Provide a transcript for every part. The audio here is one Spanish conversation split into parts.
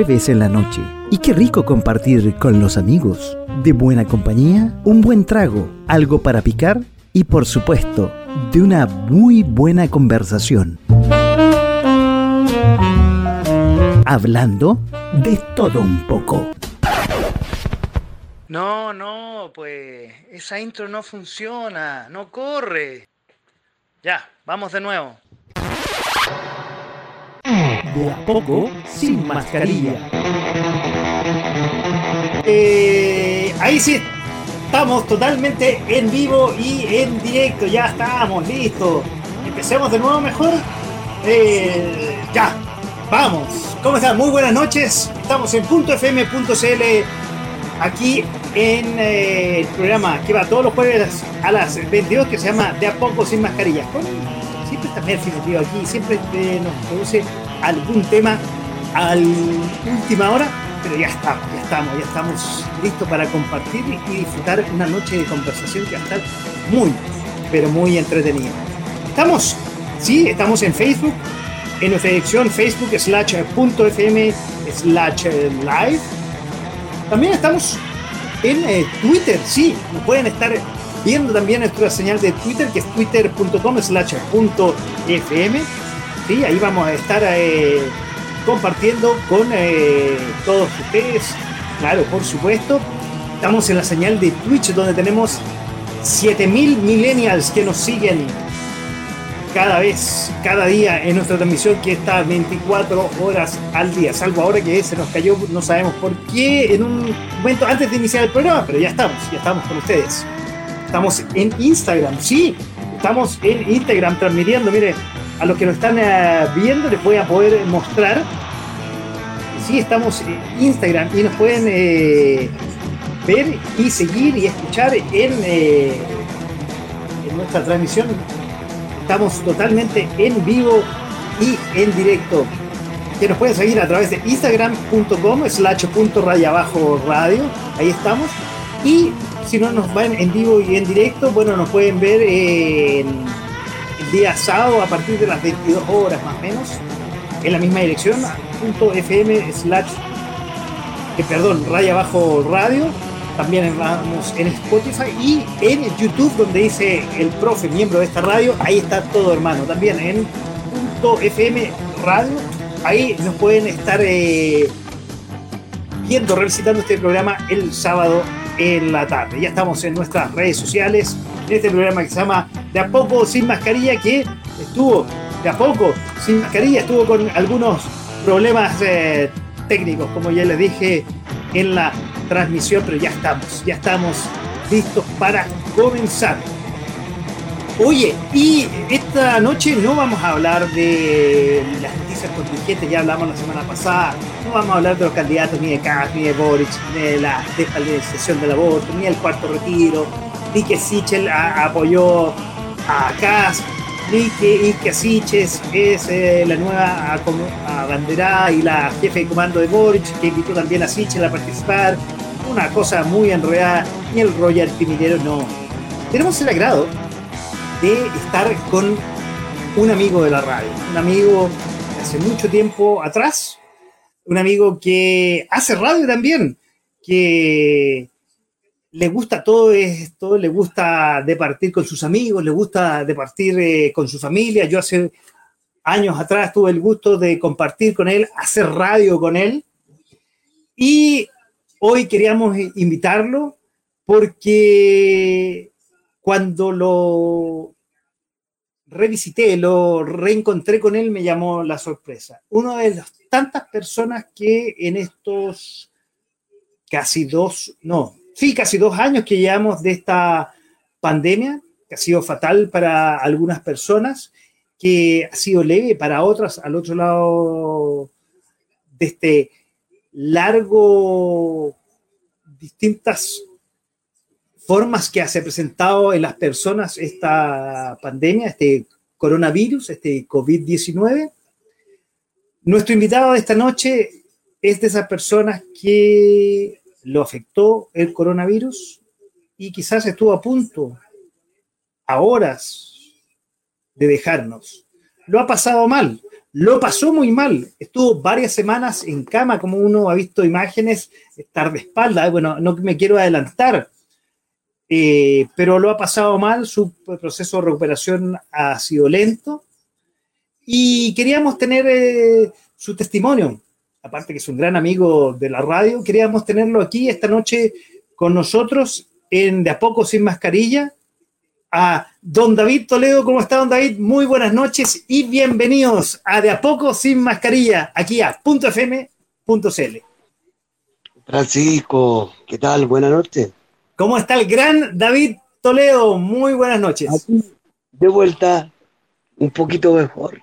jueves en la noche. Y qué rico compartir con los amigos. De buena compañía, un buen trago, algo para picar y por supuesto, de una muy buena conversación. Hablando de todo un poco. No, no, pues esa intro no funciona, no corre. Ya, vamos de nuevo. De a poco, sin mascarilla. Eh, ahí sí, estamos totalmente en vivo y en directo. Ya estamos, listos. Empecemos de nuevo mejor. Eh, ya, vamos. ¿Cómo están? Muy buenas noches. Estamos en .fm.cl aquí en eh, el programa que va todos los jueves a las 22 que se llama De a poco sin mascarilla. siempre está metido aquí, siempre nos produce algún tema a última hora, pero ya estamos, ya estamos, ya estamos listos para compartir y disfrutar una noche de conversación que va a estar muy, pero muy entretenida. Estamos, sí, estamos en Facebook, en nuestra dirección facebook slash punto fm slash live. También estamos en eh, Twitter, sí, nos pueden estar viendo también nuestra señal de Twitter, que es twitter.com slash punto fm Sí, ahí vamos a estar eh, compartiendo con eh, todos ustedes. Claro, por supuesto. Estamos en la señal de Twitch donde tenemos 7000 millennials que nos siguen cada vez, cada día en nuestra transmisión que está 24 horas al día, salvo ahora que se nos cayó, no sabemos por qué, en un momento antes de iniciar el programa, pero ya estamos, ya estamos con ustedes. Estamos en Instagram, sí, estamos en Instagram transmitiendo, mire, a los que nos están eh, viendo les voy a poder mostrar. Sí, estamos en Instagram y nos pueden eh, ver y seguir y escuchar en, eh, en nuestra transmisión. Estamos totalmente en vivo y en directo. Que nos pueden seguir a través de instagram.com slash punto abajo radio. Ahí estamos. Y si no nos van en vivo y en directo, bueno, nos pueden ver en día sábado a partir de las 22 horas más o menos, en la misma dirección, punto fm slash, que perdón, raya abajo radio, también vamos en Spotify y en YouTube donde dice el profe, miembro de esta radio, ahí está todo hermano, también en punto fm radio, ahí nos pueden estar eh, viendo, revisitando este programa el sábado en la tarde. Ya estamos en nuestras redes sociales, en este programa que se llama De a poco sin mascarilla, que estuvo de a poco sin mascarilla, estuvo con algunos problemas eh, técnicos, como ya les dije en la transmisión, pero ya estamos, ya estamos listos para comenzar. Oye, y esta noche no vamos a hablar de las noticias contingentes, ya hablamos la semana pasada, no vamos a hablar de los candidatos ni de Kass, ni de Boric, ni de la despenalización del aborto, ni del cuarto retiro, ni que apoyó a Kass, ni que Siches es eh, la nueva abanderada y la jefe de comando de Boric, que invitó también a Sichel a participar, una cosa muy enredada, ni el Royal Pinillero, no. Tenemos el agrado de estar con un amigo de la radio, un amigo hace mucho tiempo atrás, un amigo que hace radio también, que le gusta todo esto, le gusta departir con sus amigos, le gusta departir eh, con su familia. Yo hace años atrás tuve el gusto de compartir con él, hacer radio con él. Y hoy queríamos invitarlo porque cuando lo revisité, lo reencontré con él, me llamó la sorpresa. Una de las tantas personas que en estos casi dos, no, casi dos años que llevamos de esta pandemia, que ha sido fatal para algunas personas, que ha sido leve para otras al otro lado de este largo, distintas formas que se ha presentado en las personas esta pandemia, este coronavirus, este COVID-19. Nuestro invitado de esta noche es de esas personas que lo afectó el coronavirus y quizás estuvo a punto, a horas de dejarnos. Lo ha pasado mal, lo pasó muy mal. Estuvo varias semanas en cama, como uno ha visto imágenes, estar de espalda. Bueno, no me quiero adelantar, eh, pero lo ha pasado mal. Su proceso de recuperación ha sido lento. Y queríamos tener eh, su testimonio. Aparte que es un gran amigo de la radio, queríamos tenerlo aquí esta noche con nosotros en De a poco sin mascarilla a don David Toledo. ¿Cómo está, don David? Muy buenas noches y bienvenidos a De a poco sin mascarilla, aquí a .fm.cl. Francisco, ¿qué tal? Buenas noches. ¿Cómo está el gran David Toledo? Muy buenas noches. de vuelta, un poquito mejor.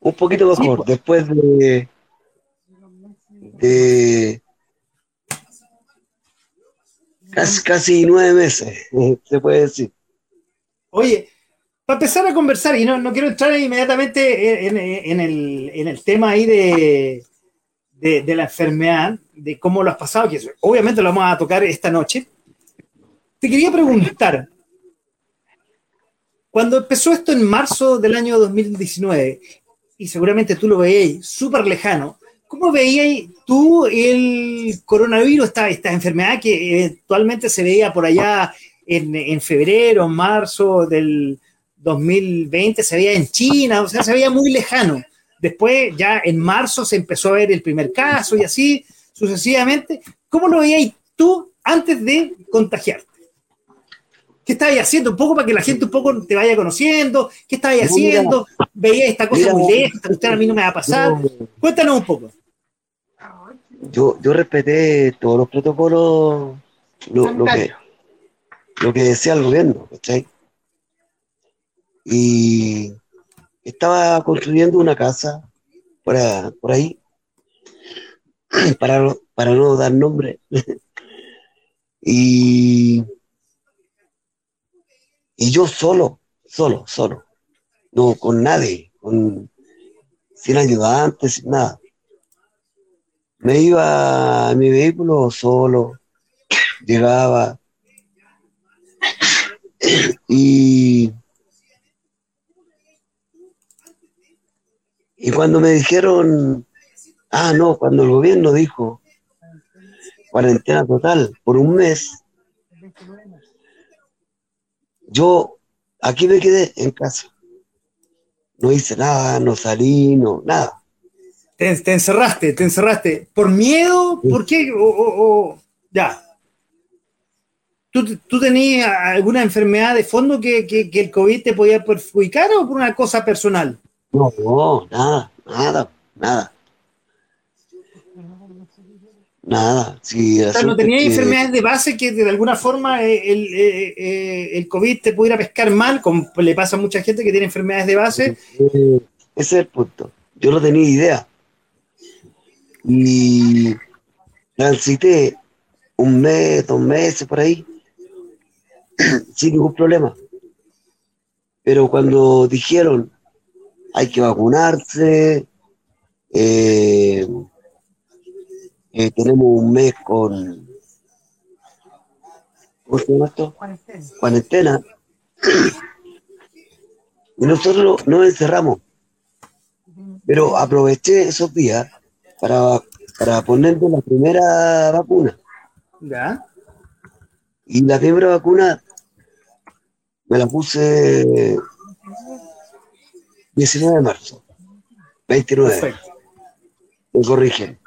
Un poquito mejor, pues. después de, de Casi, nueve meses, se puede decir. Oye, para empezar a conversar, y no, quiero entrar inmediatamente en, el, tema ahí de, de, la enfermedad, de cómo lo has pasado, que obviamente lo vamos a tocar esta noche. Te quería preguntar, cuando empezó esto en marzo del año 2019, y seguramente tú lo veías súper lejano, ¿Cómo veías tú el coronavirus, esta, esta enfermedad que eventualmente se veía por allá en, en febrero, marzo del 2020, se veía en China, o sea, se veía muy lejano. Después, ya en marzo, se empezó a ver el primer caso y así sucesivamente. ¿Cómo lo veías tú antes de contagiarte? ¿Qué estabas haciendo? Un poco para que la gente un poco te vaya conociendo. ¿Qué estabas haciendo? Veía esta cosa muy lejos, usted a mí no me va a pasar. Cuéntanos un poco yo, yo respeté todos los protocolos, lo, que, lo que decía el gobierno, ¿cachai? Y estaba construyendo una casa por, por ahí, para, para no dar nombre. y, y yo solo, solo, solo, no con nadie, con, sin ayudantes, sin nada. Me iba a mi vehículo solo, llegaba. Y, y cuando me dijeron, ah, no, cuando el gobierno dijo cuarentena total por un mes, yo aquí me quedé en casa. No hice nada, no salí, no, nada. Te, encerraste, te encerraste. ¿Por miedo? ¿Por qué? O, ya. ¿Tú, tenías alguna enfermedad de fondo que, el COVID te podía perjudicar o por una cosa personal? No, no, nada, nada, nada. Nada. Sí, ¿No tenías enfermedades de base que de alguna forma eh, el, eh, eh, el, COVID te pudiera pescar mal, como le pasa a mucha gente que tiene enfermedades de base? Ese es el punto. Yo no tenía idea y transité un mes, dos meses por ahí, sin ningún problema. Pero cuando dijeron hay que vacunarse, eh, eh, tenemos un mes con ¿cómo se llama esto? Cuarentena. y nosotros nos encerramos. Pero aproveché esos días para, para ponerme la primera vacuna. ¿Ya? Y la primera vacuna me la puse 19 de marzo. 29. Perfecto. Me corrigen.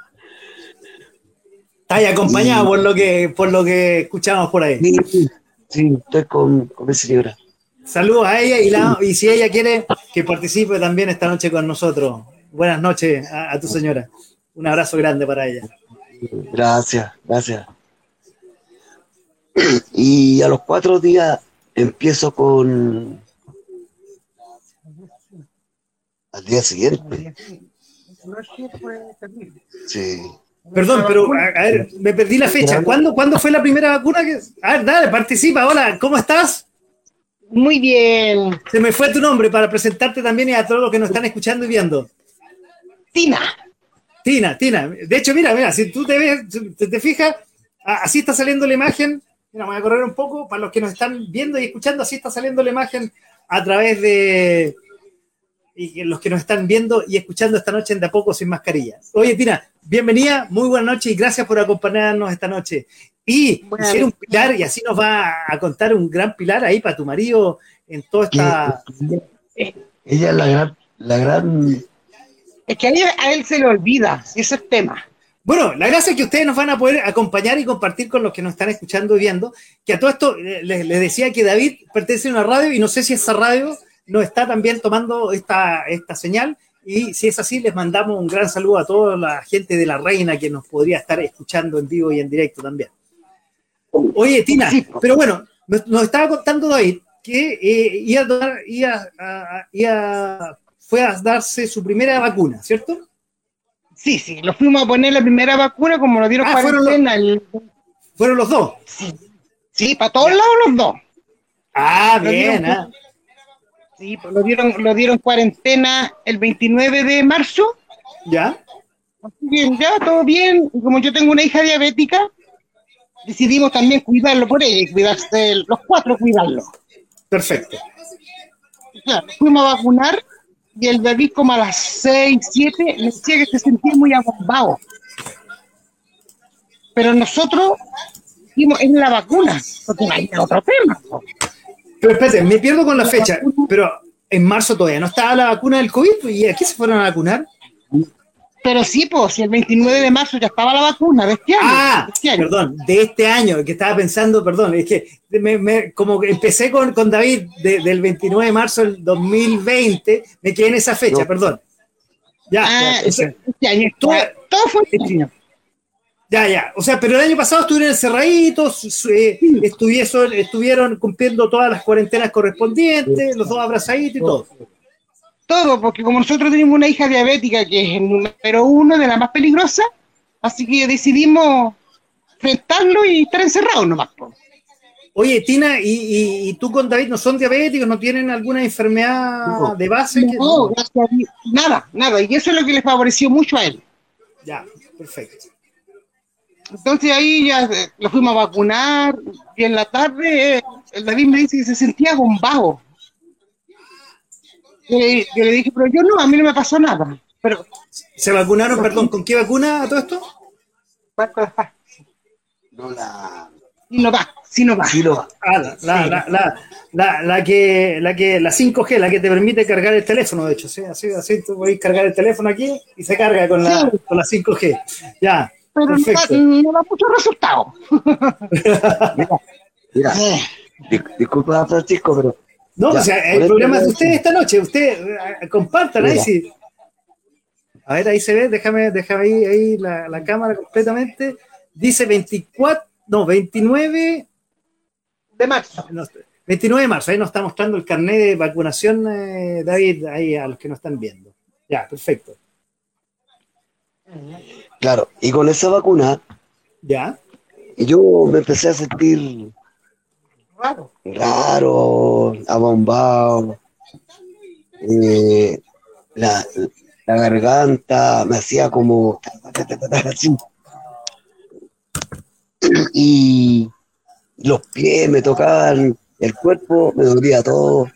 Está ahí acompañado por lo que por lo que escuchamos por ahí. Sí, sí, estoy con, con mi señora. Saludos a ella y, la, y si ella quiere que participe también esta noche con nosotros. Buenas noches a tu señora. Un abrazo grande para ella. Gracias, gracias. Y a los cuatro días empiezo con... Al día siguiente. Sí. Perdón, pero a, ver, me perdí la fecha. ¿Cuándo, ¿Cuándo, fue la primera vacuna? Que... A ver, dale, participa. Hola, ¿cómo estás? Muy bien. Se me fue tu nombre para presentarte también y a todos los que nos están escuchando y viendo. Tina. Tina, Tina. De hecho, mira, mira, si tú te ves, te, fijas, así está saliendo la imagen. Mira, voy a correr un poco para los que nos están viendo y escuchando, así está saliendo la imagen a través de, y los que nos están viendo y escuchando esta noche en De a poco sin mascarilla. Oye, Tina, bienvenida, muy buena noche y gracias por acompañarnos esta noche. Y ser un pilar, y así nos va a contar un gran pilar ahí para tu marido en toda esta. Ella es la gran, la gran, Es que a él, a él se le olvida, ese es el tema. Bueno, la gracia es que ustedes nos van a poder acompañar y compartir con los que nos están escuchando y viendo. Que a todo esto eh, les, les decía que David pertenece a una radio y no sé si esa radio nos está también tomando esta, esta señal. Y si es así, les mandamos un gran saludo a toda la gente de la Reina que nos podría estar escuchando en vivo y en directo también. Oye, Tina, Sí. pero bueno, nos, nos estaba contando David que eh, iba a dar- iba a- iba- fue a darse su primera vacuna, ¿cierto? Sí, sí, lo fuimos a poner la primera vacuna como lo dieron Ah, fueron cuarentena. el- Fueron los dos. Sí, para todos lados los dos. Ah, bien, ah. Sí, pues lo dieron, lo dieron cuarentena el 29 de marzo. ¿Ya? Que ya, todo bien. Y como yo tengo una hija diabética, decidimos también cuidarlo por ella y cuidarse, los cuatro cuidarlo. Perfecto. Fuimos a vacunar y el David como a las 6, 7 me decía que se sentía muy abombado. Pero nosotros en la vacuna, porque no hay otro tema. Pero espérate, me pierdo con la fecha. Pero en marzo todavía no estaba la vacuna del COVID. ¿Y a qué se fueron a vacunar? Pero sí, pues, si el 29 de marzo ya estaba la vacuna de este año. Ah, de este año. perdón, de este año, que estaba pensando, perdón, es que me- me- como que empecé con, con David de- del 29 de marzo del 2020, me quedé en esa fecha, No. perdón. Ya, Ah, ya, este todo fue este año. Ya, ya. O sea, pero el año pasado estuvieron encerraditos, eh, estuvieron, estuvieron cumpliendo todas las cuarentenas correspondientes, los dos abrazaditos y todo. Todo, porque como nosotros tenemos una hija diabética que es el número uno de la más peligrosa, así que decidimos enfrentarlo y estar encerrados nomás. Oye, Tina, ¿y, y- y tú con David no son diabéticos? ¿No tienen alguna enfermedad No. de base? que- No, a Dios, nada, nada. Y eso es lo que le favoreció mucho a él. Ya, perfecto. Entonces ahí ya eh, lo fuimos a vacunar y en la tarde eh, el David me dice que se sentía bombado. Yo le, yo le dije, pero yo no, a mí no me pasó nada. Pero, ¿Se vacunaron, perdón, con qué vacuna a todo esto? no la, Ah, la, la, la, la, la- la que, la que, la 5G, la que te permite cargar el teléfono, de hecho, ¿sí? Así, así tú puedes cargar el teléfono aquí y se carga con la, Sí. con la 5G. Ya, Pero no, no da mucho resultado. Mira, Eh, dis- disculpa Francisco, pero No, Ya, o sea, el eso problema es de ustedes esta noche. Ustedes eh, compartan ahí. Mira. Si... A ver, ahí se ve, déjame, déjame ahí, ahí la, la cámara completamente. Dice 24, no, 29, de marzo. no, 29 de marzo. Ahí nos está mostrando el carnet de vacunación, eh, David, ahí a los que nos están viendo. Ya, perfecto. Claro, y con esa vacuna Ya. yo me empecé a sentir Raro. raro, abombado, eh, la, la garganta me hacía como así. y los pies me tocaban, el cuerpo me dolía todo.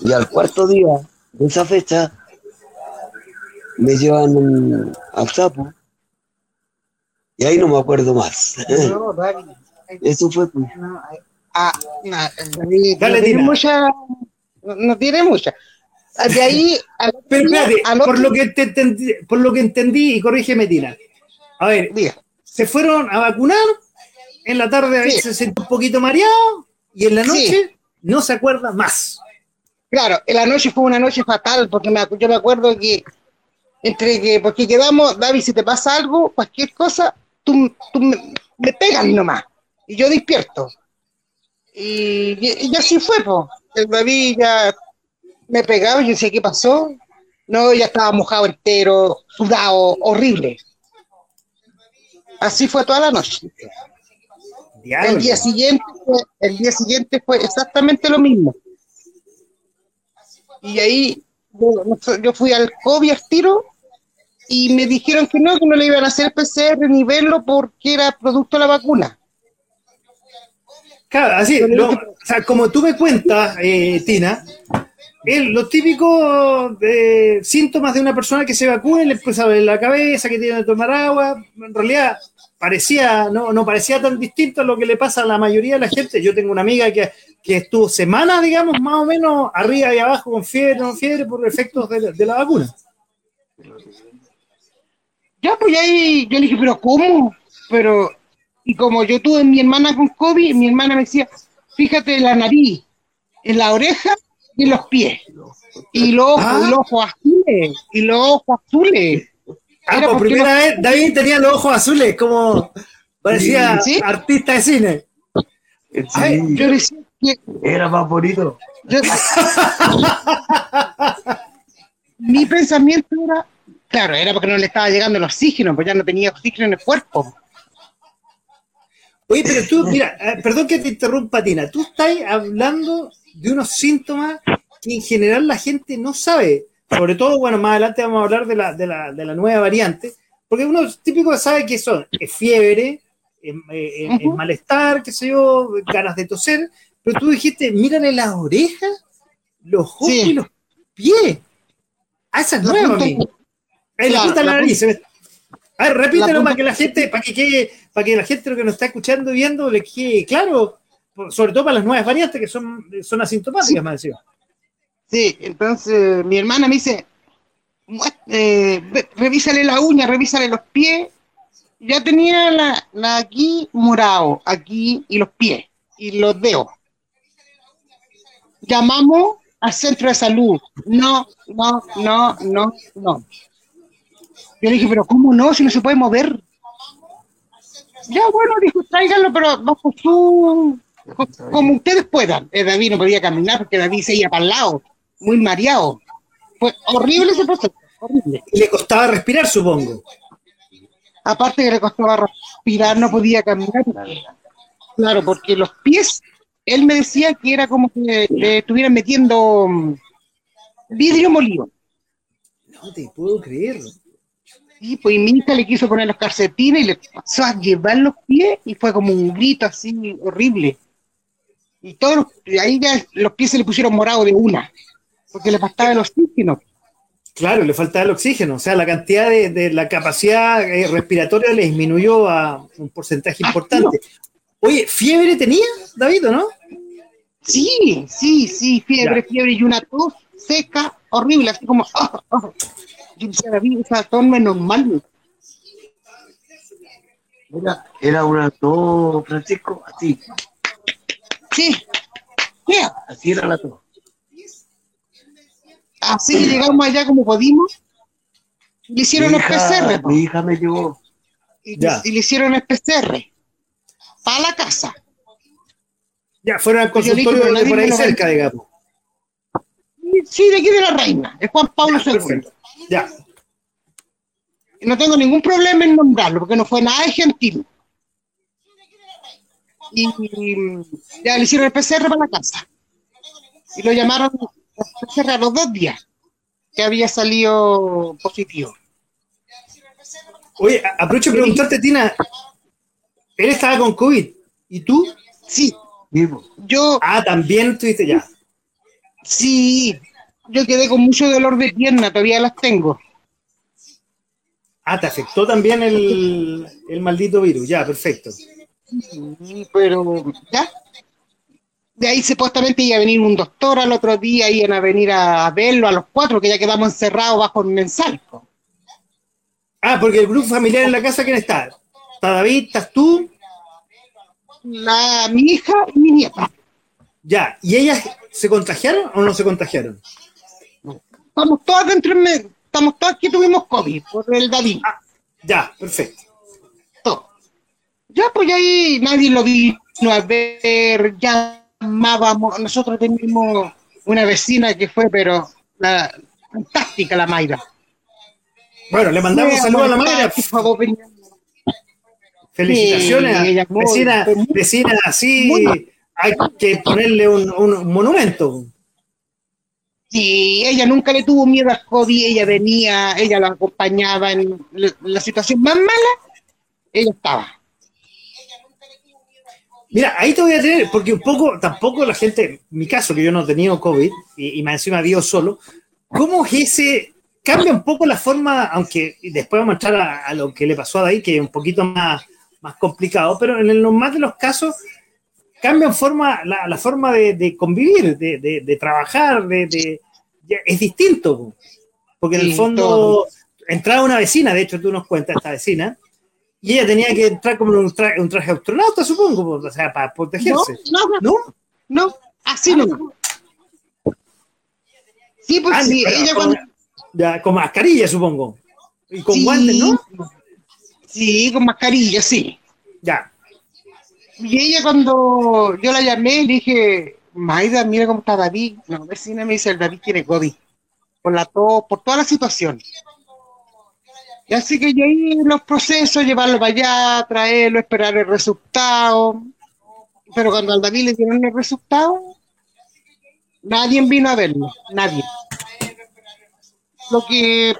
Y al cuarto día de esa fecha me llevan al sapo y ahí no me acuerdo más. No. Eso fue pues. No, ah, no, David, Dale, no tiene mucha. No, no tiene mucha. De ahí. al- Pero espérate, al por lo, que te entendí, por lo que entendí, y corrígeme, Tina. A ver, día. se fueron a vacunar, en la tarde a veces Sí. se siente un poquito mareado, y en la Sí. noche no se acuerda más. Claro, en la noche fue una noche fatal, porque me, yo me acuerdo que. Entre que. Porque quedamos, David, si te pasa algo, cualquier cosa, tú, tú me, me pegas nomás. Y yo despierto. Y, y, y así fue, pues. El David ya me pegaba y yo decía, ¿qué pasó? No, ya estaba mojado entero, sudado, horrible. Así fue toda la noche. Diablo. El día siguiente, el día siguiente fue exactamente lo mismo. Y ahí yo, yo fui al COVID al tiro y me dijeron que no, que no le iban a hacer PCR ni verlo porque era producto de la vacuna. Claro, así, lo- o sea, como tú me cuentas, eh, Tina, el- los típicos eh, síntomas de una persona que se vacuna, le empieza a doler la cabeza, que tiene que tomar agua. En realidad, parecía, no, no parecía tan distinto a lo que le pasa a la mayoría de la gente. Yo tengo una amiga que, que estuvo semanas, digamos, más o menos, arriba y abajo, con fiebre, no fiebre, por efectos de la vacuna. Ya, pues ya ahí yo le dije, pero ¿cómo? Pero, y como yo tuve mi hermana con COVID, mi hermana me decía, fíjate en la nariz, en la oreja y en los pies. Y los ojos, Ah. y los ojos azules, y los ojos azules. Ah, Era por primera vez, David tenía los ojos azules, como parecía Sí. artista de cine. Ay, Sí, yo decía que era más bonito. yo- mi pensamiento era, claro, era porque no le estaba llegando el oxígeno, pues ya no tenía oxígeno en el cuerpo. Oye, pero tú, mira, eh, perdón que te interrumpa, Tina, tú estás hablando de unos síntomas que en general la gente no sabe. Sobre todo, bueno, más adelante vamos a hablar de la, de la, de la nueva variante, porque uno típico sabe que son es fiebre, es, eh, es- es Ujú. malestar, qué sé yo, ganas de toser, pero tú dijiste, mírale las orejas, los ojos Sí. y los pies. Ah, esa es nueva. Ahí Claro, la la nariz. A ver, repítelo para que la gente, para que quede, para que la gente lo que nos está escuchando, viendo, le quede claro, sobre todo para las nuevas variantes que son, son asintomáticas, me decía. Sí, entonces mi hermana me dice, "Muest- eh, revísale la uña, revísale los pies. Ya tenía la, la aquí morado, aquí y los pies y los dedos. Llamamos al centro de salud. No, no, no, no, no. Yo le dije, pero ¿cómo no? Si no se puede mover. Ya, bueno, dijo, tráiganlo, pero bajo su... co- como ustedes puedan. Eh, David no podía caminar porque David se iba para el lado, muy mareado. Fue horrible ese proceso, horrible. Y le costaba respirar, supongo. Aparte que le costaba respirar, no podía caminar. Claro, porque los pies, él me decía que era como que le estuvieran metiendo mm, vidrio molido. No te puedo creer. Sí, pues y Mita le quiso poner los calcetines y le pasó a llevar los pies y fue como un grito así horrible. Y todos y ahí ya los pies se le pusieron morados de una, porque le faltaba el oxígeno. Claro, le faltaba el oxígeno, o sea, la cantidad de, de la capacidad eh, respiratoria le disminuyó a un porcentaje importante. Ah, Oye, ¿fiebre tenía, David, o no? Sí, sí, sí, fiebre, fiebre y una tos seca, horrible, así como... Oh, oh. 15 David, o sea, todo normal. Era, era un alto, Francisco, así. Sí. Yeah. Así era la tos. Así sí. llegamos allá como pudimos. Le hicieron el PCR. Pues. Mi hija me llevó. Y, y, le hicieron el PCR. Para la casa. Ya, fueron al consultorio de por ahí cerca, digamos. Sí, de aquí de la reina, de Juan Pablo II. Ya, No tengo ningún problema en nombrarlo, porque no fue nada de gentil. Y, ya le hicieron el PCR para la casa. Y lo llamaron el PCR a los dos días, que había salido positivo. Oye, aprovecho de preguntarte, Tina. Él estaba con COVID. ¿Y tú? Sí, Vivo. yo, Ah, también estuviste ya. sí, yo quedé con mucho dolor de pierna, todavía las tengo. Ah, te afectó también el, el maldito virus. Ya, perfecto. Sí, pero ya. De ahí supuestamente iba a venir un doctor al otro día, iban a venir a verlo a los cuatro, que ya quedamos encerrados bajo un mensal. Ah, porque el grupo familiar en la casa, ¿quién está? Está David, estás tú. La, mi hija y mi nieta. Ya. ¿Y ellas se contagiaron o no se contagiaron? Estamos todas dentro, en me- estamos todas que tuvimos COVID por el David. Ya, perfecto. todo. Ya, pues ahí nadie lo vino a ver, llamábamos, nosotros teníamos una vecina que fue, pero la, fantástica la Mayra. Bueno, le mandamos saludos a la Mayra. Por favor, venía. Felicitaciones. Sí, ella vecina, vecina así. Hay que ponerle un, un monumento. Sí, ella nunca le tuvo miedo al COVID, ella venía, ella la acompañaba en la, situación más mala, ella estaba. Mira, ahí te voy a tener, porque un poco, tampoco la gente, en mi caso, que yo no he tenido COVID y, y más encima vivo solo, ¿cómo es ese? Cambia un poco la forma, aunque después vamos a entrar a, a lo que le pasó a David, que es un poquito más, más complicado, pero en los más de los casos cambia forma, la, la forma de, de convivir, de, de, de trabajar, de, es distinto, porque en el fondo todo. entraba una vecina, de hecho tú nos cuentas esta vecina, y ella tenía que entrar como un, tra- un traje astronauta, supongo, o sea, para No, protegerse. no, ¿No? no, así no. Sí, pues Ah, sí, pero ella con, cuando... ya, con mascarilla, supongo. Y con sí, guantes, ¿no? Sí, con mascarilla, sí. Ya. Y ella cuando yo la llamé, le dije, Maida, mira cómo está David. No, vecina me dice, el David tiene COVID. Por la tos, por toda la situación. Y así que yo ahí los procesos, llevarlo para allá, traerlo, esperar el resultado. Pero cuando al David le dieron el resultado, nadie vino a verlo, nadie. Lo que,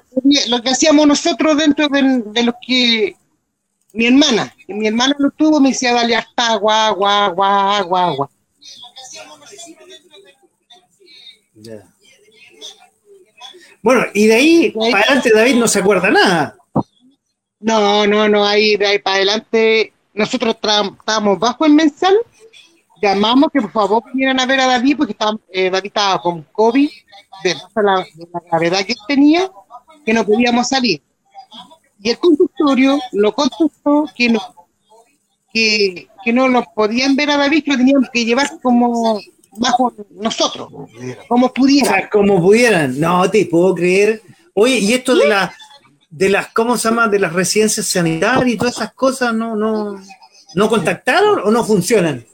lo que hacíamos nosotros dentro de, de los que mi hermana, que mi hermana lo tuvo, me decía, dale hasta agua, agua, agua, agua, agua. Bueno, y de ahí para adelante David no se acuerda nada. No, no, no, ahí de ahí para adelante, nosotros estábamos bajo el mensal, llamamos que por favor vinieran a ver a David, porque estaba, eh, David estaba con COVID, de la, de la gravedad que tenía, que no podíamos salir. Y el consultorio lo contestó que no, que, que no lo podían ver a David, lo tenían que llevar como bajo nosotros, como O pudiera. sea, como pudieran. No te puedo creer. Oye, y esto de las de las ¿cómo se llama? de las residencias sanitarias y todas esas cosas no no no contactaron o no funcionan.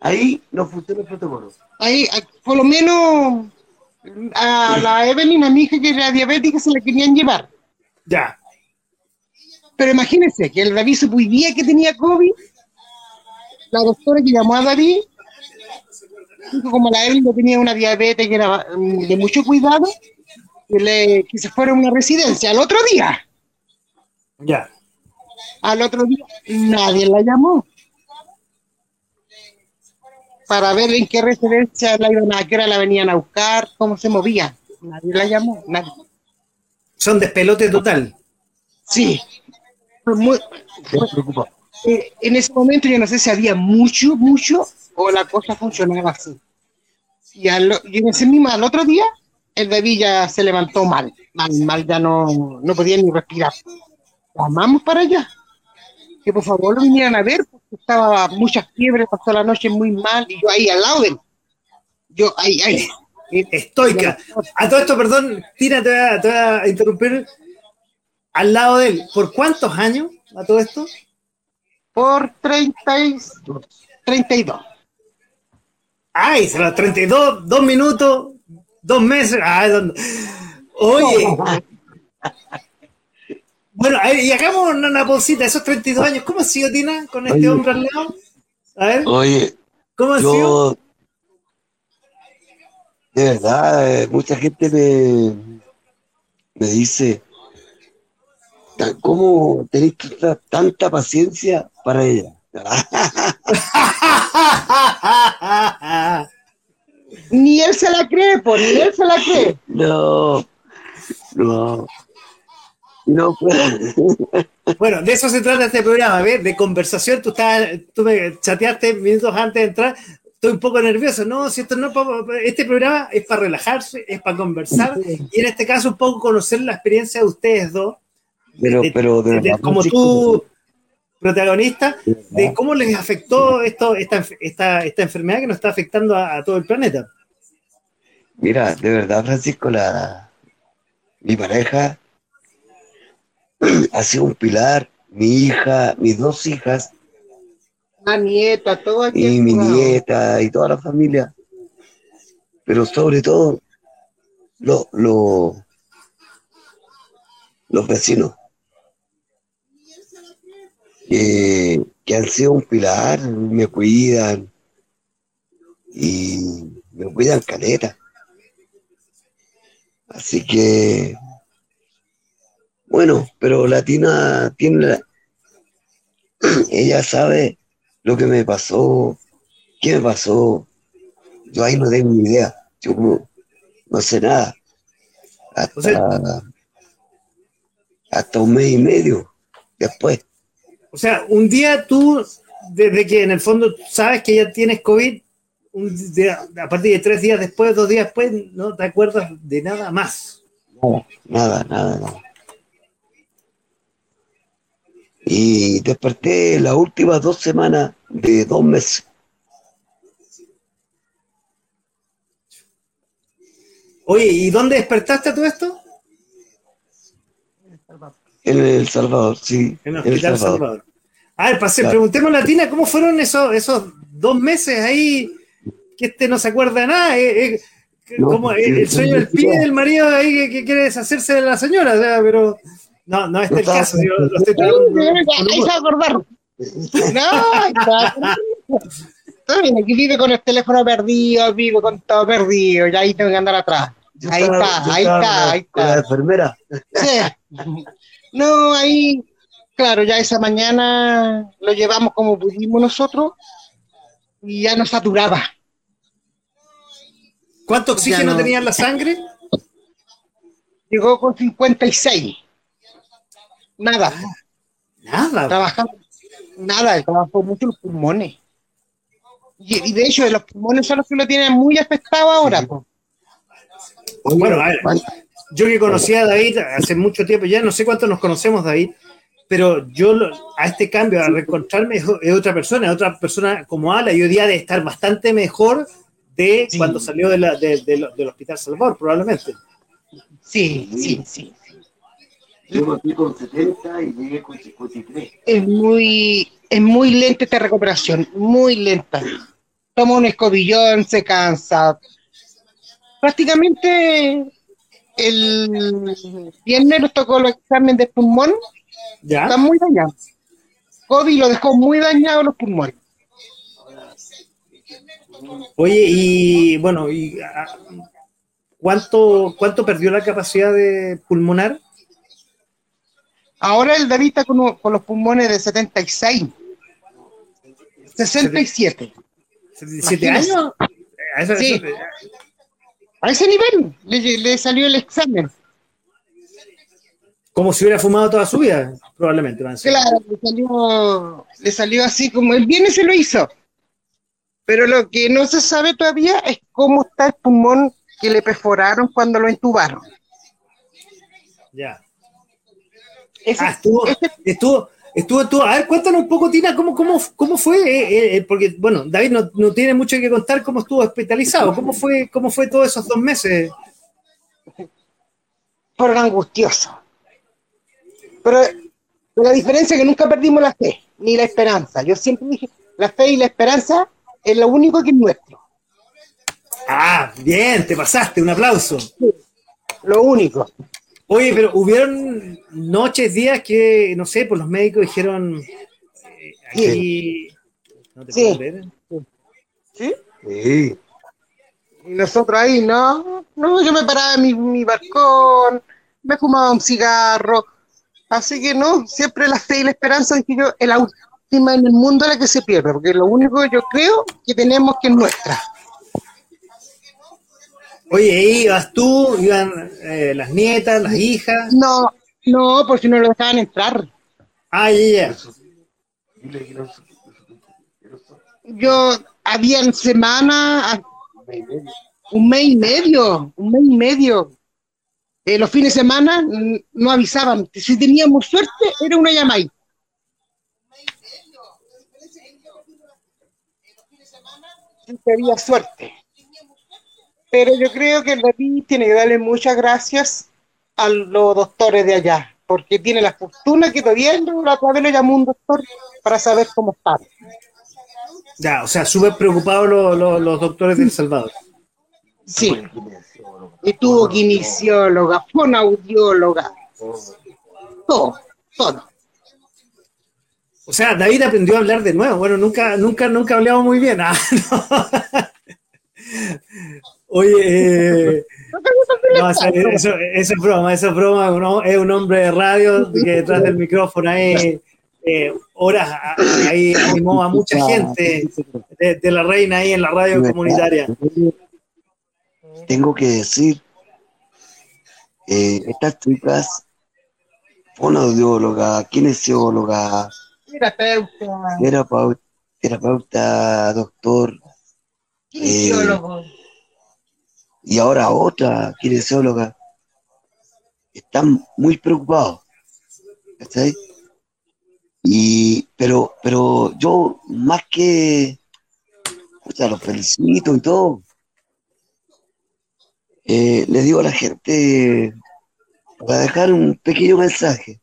Ahí no funciona el protocolo. ahí, ahí, por lo menos a la Evelyn, a mi hija que era diabética, se la querían llevar. Ya. Pero imagínense que el David supondría que tenía COVID. La doctora que llamó a David, dijo como la Evelyn no tenía una diabetes que era mm, de mucho cuidado, que, le, que se fuera a una residencia. Al otro día, Ya. al otro día, nadie la llamó. Para ver en qué residencia la iban a qué hora la venían a buscar, cómo se movía. Nadie la llamó, nadie. Son despelote total. Sí. Muy- eh, en ese momento yo no sé si había mucho, mucho, o la cosa funcionaba así. Y, al, y en ese mismo, al otro día, el David ya se levantó mal, mal, mal, ya no, no podía ni respirar. Llamamos para allá, que por favor lo vinieran a ver, porque estaba muchas fiebres, pasó la noche muy mal, y yo ahí al lado de él. Yo ahí, ahí. Estoica. A todo esto, perdón, Tina, te voy a, te voy a interrumpir. Al lado de él, ¿por cuántos años a todo esto? Por 30 y- 32. Ay, se los 32, dos minutos, dos meses. Ay, don- Oye. Bueno, a ver, y hagamos una, una pausita, esos 32 años, ¿cómo ha sido, Tina, con este Oye. hombre al lado? A ver, Oye, ¿cómo ha sido? yo. De verdad, eh, mucha gente me, me dice. "Ta- ¿Cómo tenéis tanta, tanta paciencia para ella? Ni él se la cree, pues, ni él se la cree. No, no. No puedo. Bueno, de eso se trata este programa, ¿ves? De conversación. Tú, estabas, tú me chateaste minutos antes de entrar. Estoy un poco nervioso. No, si esto no este programa es para relajarse, es para conversar y en este caso un poco conocer la experiencia de ustedes dos, Pero, de- pero de de- verdad, como tú, protagonista, de cómo les afectó esto, esta, esta, esta enfermedad que nos está afectando a, a todo el planeta. Mira, de verdad, Francisco, la, mi pareja ha sido un pilar, mi hija, mis dos hijas La nieta, todo aquí. y mi nieta y toda la familia, pero sobre todo lo, lo- los vecinos, que, que han sido un pilar, me cuidan y me cuidan caleta. Así que, bueno, pero Latina tiene, la- ella sabe lo que me pasó, qué me pasó, yo ahí no tengo ni idea. Yo no, no sé nada. Hasta un mes y medio después. O sea, un día tú, desde que en el fondo sabes que ya tienes COVID, un día- a partir de tres días después, dos días después, no te acuerdas de nada más. Nada, nada, nada. Y desperté las últimas dos semanas de dos meses. Oye, ¿y dónde despertaste todo esto? En El Salvador, sí. En el en El Hospital Salvador. Salvador. A ver, pase, Claro. preguntémosle a Tina, ¿cómo fueron esos, esos dos meses ahí que este no se acuerda de nada? Eh, eh, No, como el, sueño del sí. del marido ahí que, que quiere deshacerse de la señora, o sea, pero no, no este es el caso, yo lo estoy Ahí se va a acordar. No, ahí está. Está bien, aquí vive con el teléfono perdido, vive con todo perdido, y ahí tengo que andar atrás. Ahí está, ahí está, ahí con La está. enfermera. Sí. No, ahí, claro, ya esa mañana lo llevamos como pudimos nosotros y ya nos saturaba. ¿Cuánto oxígeno no. tenía en la sangre? Llegó con 56. Nada, Nada. trabajamos, nada, trabajó mucho los pulmones. Y, y de hecho, los pulmones son los que lo tienen muy afectado ahora. po. Bueno, a ver, yo que conocía a David hace mucho tiempo, ya no sé cuánto nos conocemos, David, pero yo lo- a este cambio, a reencontrarme, es, otra persona, es otra persona como Ala, y hoy día de estar bastante mejor de Sí. cuando salió de la- de- de lo- del Hospital Salvador, probablemente. Sí, sí, sí. Yo partí con 70 y llegué con 53. Es muy, es muy lenta esta recuperación, muy lenta. Toma un escobillón, se cansa. Prácticamente el viernes nos tocó el examen de pulmón, ¿Ya? está muy dañado. COVID lo dejó muy dañado los pulmones. Oye, y bueno, y, ah, ¿cuánto, ¿cuánto perdió la capacidad de pulmonar? Ahora el David está con, con los pulmones de 76, 67. ¿17 Imagínese. años? A eso- Sí. eso- A ese nivel le, le salió el examen. como si hubiera fumado toda su vida, probablemente. Claro, le salió, le salió así como el viernes se lo hizo. Pero lo que no se sabe todavía es cómo está el pulmón que le perforaron cuando lo entubaron. Ya. Ese- Ah, estuvo, ese- estuvo, estuvo, estuvo- A ver, cuéntanos un poco, Tina, cómo, cómo, cómo fue, eh, eh, porque, bueno, David no, no tiene mucho que contar cómo estuvo hospitalizado, cómo fue, cómo fue todos esos dos meses. fueron angustiosos. Pero la diferencia es que nunca perdimos la fe, ni la esperanza. Yo siempre dije, la fe y la esperanza es lo único que es nuestro. Ah, bien, te pasaste, un aplauso. Lo único. Oye, pero hubieron noches, días que, no sé, pues los médicos dijeron, eh, aquí... No te Sí. creer. ¿Sí? Sí. Y nosotros ahí, no, no, yo me paraba en mi, mi balcón, me fumaba un cigarro. Así que no, siempre la fe y la esperanza, dije yo, es la última en el mundo la que se pierde, porque lo único que yo creo que tenemos que es nuestra. Oye, ibas tú, iban eh, las nietas, las hijas. No, no, por si no lo dejaban entrar. Ah, ya, ya. Yo, habían semanas, un mes y medio, un mes y medio. Eh, los fines de semana no avisaban. Si teníamos suerte, era una llamada. Si había suerte. Pero yo creo que el David tiene que darle muchas gracias a los doctores de allá, porque tiene la fortuna que todavía la otra vez lo llamó un doctor para saber cómo está. Ya, o sea, súper preocupados los, los- los doctores de El Salvador. Sí. Y tuvo kinesióloga, fonoaudióloga, todo, todo. O sea, David aprendió a hablar de nuevo. Bueno, nunca, nunca, nunca hablamos muy bien. Ah, no. Oye, eh, no, eso, eso- eso es broma, eso es broma. uno- es un hombre de radio que detrás del micrófono ahí eh, horas ahí animó a mucha gente de, de la reina ahí en la radio comunitaria. Tengo que decir, eh, estas chicas, fonoaudióloga, kinesióloga, Terapeuta, terapeuta, terapeuta, doctor, kinesiólogo. Y ahora otra kinesióloga, están muy preocupados. Y, pero, pero yo más que, pucha, los felicito y todo, eh, le digo a la gente para dejar un pequeño mensaje.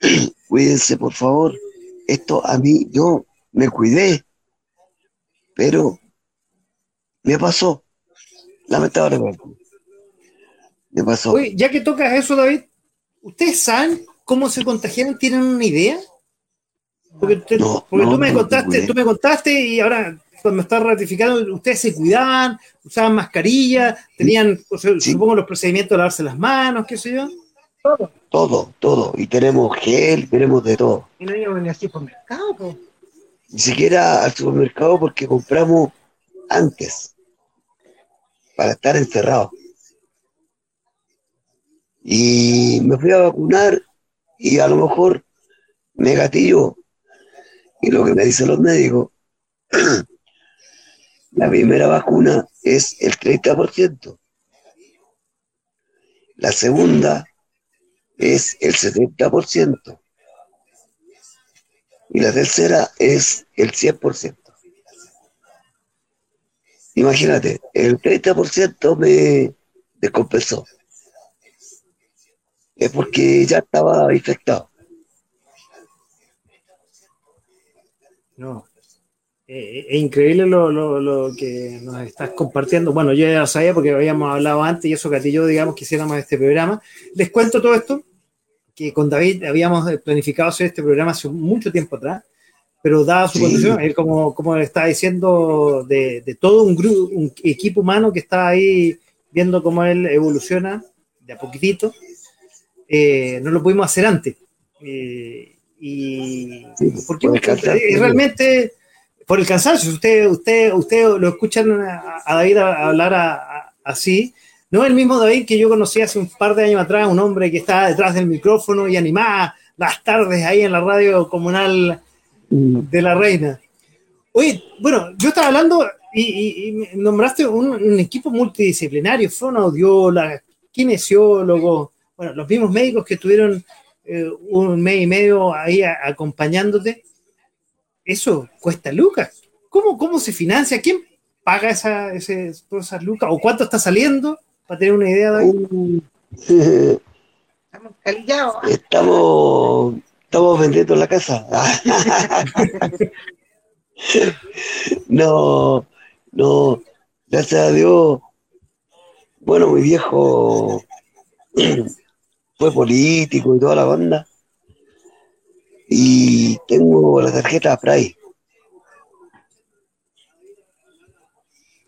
Cuídense, por favor. Esto a mí, yo me cuidé, pero me pasó, lamentablemente. Me pasó. Oye, ya que tocas eso, David, ¿ustedes saben cómo se contagiaron? ¿Tienen una idea? Porque, No, porque no, tú, me no, contaste, no. tú me contaste y ahora cuando me estás ratificando, ustedes se cuidaban, usaban mascarilla, tenían, o sea, Sí. supongo, los procedimientos de lavarse las manos, qué sé yo. Todo, todo. Y tenemos gel, tenemos de todo. Y no iban ni así por mercado, po. Ni siquiera al supermercado porque compramos antes para estar encerrados. Y me fui a vacunar y a lo mejor me gatillo. Y lo que me dicen los médicos, la primera vacuna es el 30%. La segunda es el 70%. Y la tercera es el 100%. Imagínate, el 30% me descompensó. Es porque ya estaba infectado. No. Eh, es increíble lo, lo- lo que nos estás compartiendo. Bueno, yo ya lo sabía porque habíamos hablado antes y eso que a ti yo, digamos, que hiciéramos este programa. Les cuento todo esto, que con David habíamos planificado hacer este programa hace mucho tiempo atrás, pero dada su Sí. condición, él como, como estaba diciendo, de, de todo un grupo, un equipo humano que está ahí viendo cómo él evoluciona de a poquitito, eh, no lo pudimos hacer antes. Eh, y Sí, porque por realmente por el cansancio, usted, usted, usted lo escuchan a, a David a- hablar a- a- así. No es el mismo David que yo conocí hace un par de años atrás, un hombre que estaba detrás del micrófono y animaba las tardes ahí en la radio comunal de la reina. Oye, bueno, yo estaba hablando y, y- y me nombraste un, un equipo multidisciplinario, fonoaudióloga, kinesiólogo, bueno, los mismos médicos que estuvieron eh, un mes y medio ahí a- acompañándote. Eso cuesta lucas. ¿Cómo, cómo se financia? ¿Quién paga esa, ese, todas esas lucas? ¿O cuánto está saliendo? Para tener una idea, David. Uh, Estamos calillados. estamos, estamos vendiendo la casa. no, no, gracias a Dios. Bueno, mi viejo fue político y toda la banda. Y tengo la tarjeta Pride.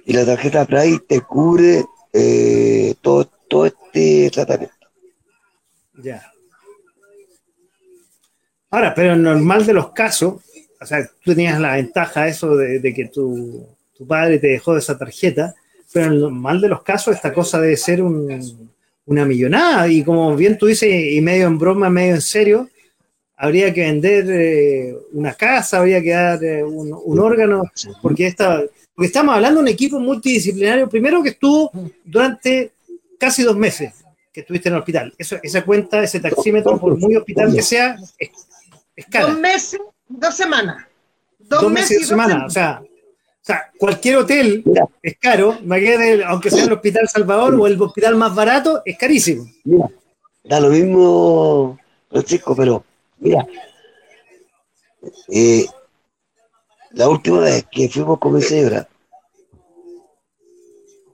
Y la tarjeta Pride te cubre eh, todo, todo este tratamiento. Ya. Ahora, pero en normal de los casos, o sea, tú tenías la ventaja eso de, que tu, tu padre te dejó esa tarjeta, pero en normal de los casos esta cosa debe ser un- una millonada y como bien tú dices, y medio en broma, medio en serio, habría que vender eh, una casa, habría que dar eh, un, órgano, porque, esta, porque estamos hablando de un equipo multidisciplinario, primero que estuvo durante casi dos meses que estuviste en el hospital. Eso, esa cuenta, ese taxímetro, por muy hospital que sea, Dos meses, dos semanas. Dos, Dos meses y dos semanas. O sea, o sea, cualquier hotel Mira. es caro, imagínate, aunque sea el Hospital Salvador o el hospital más barato, es carísimo. Mira, da lo mismo, Francisco, pero mira, eh, la última vez que fuimos con mi señora,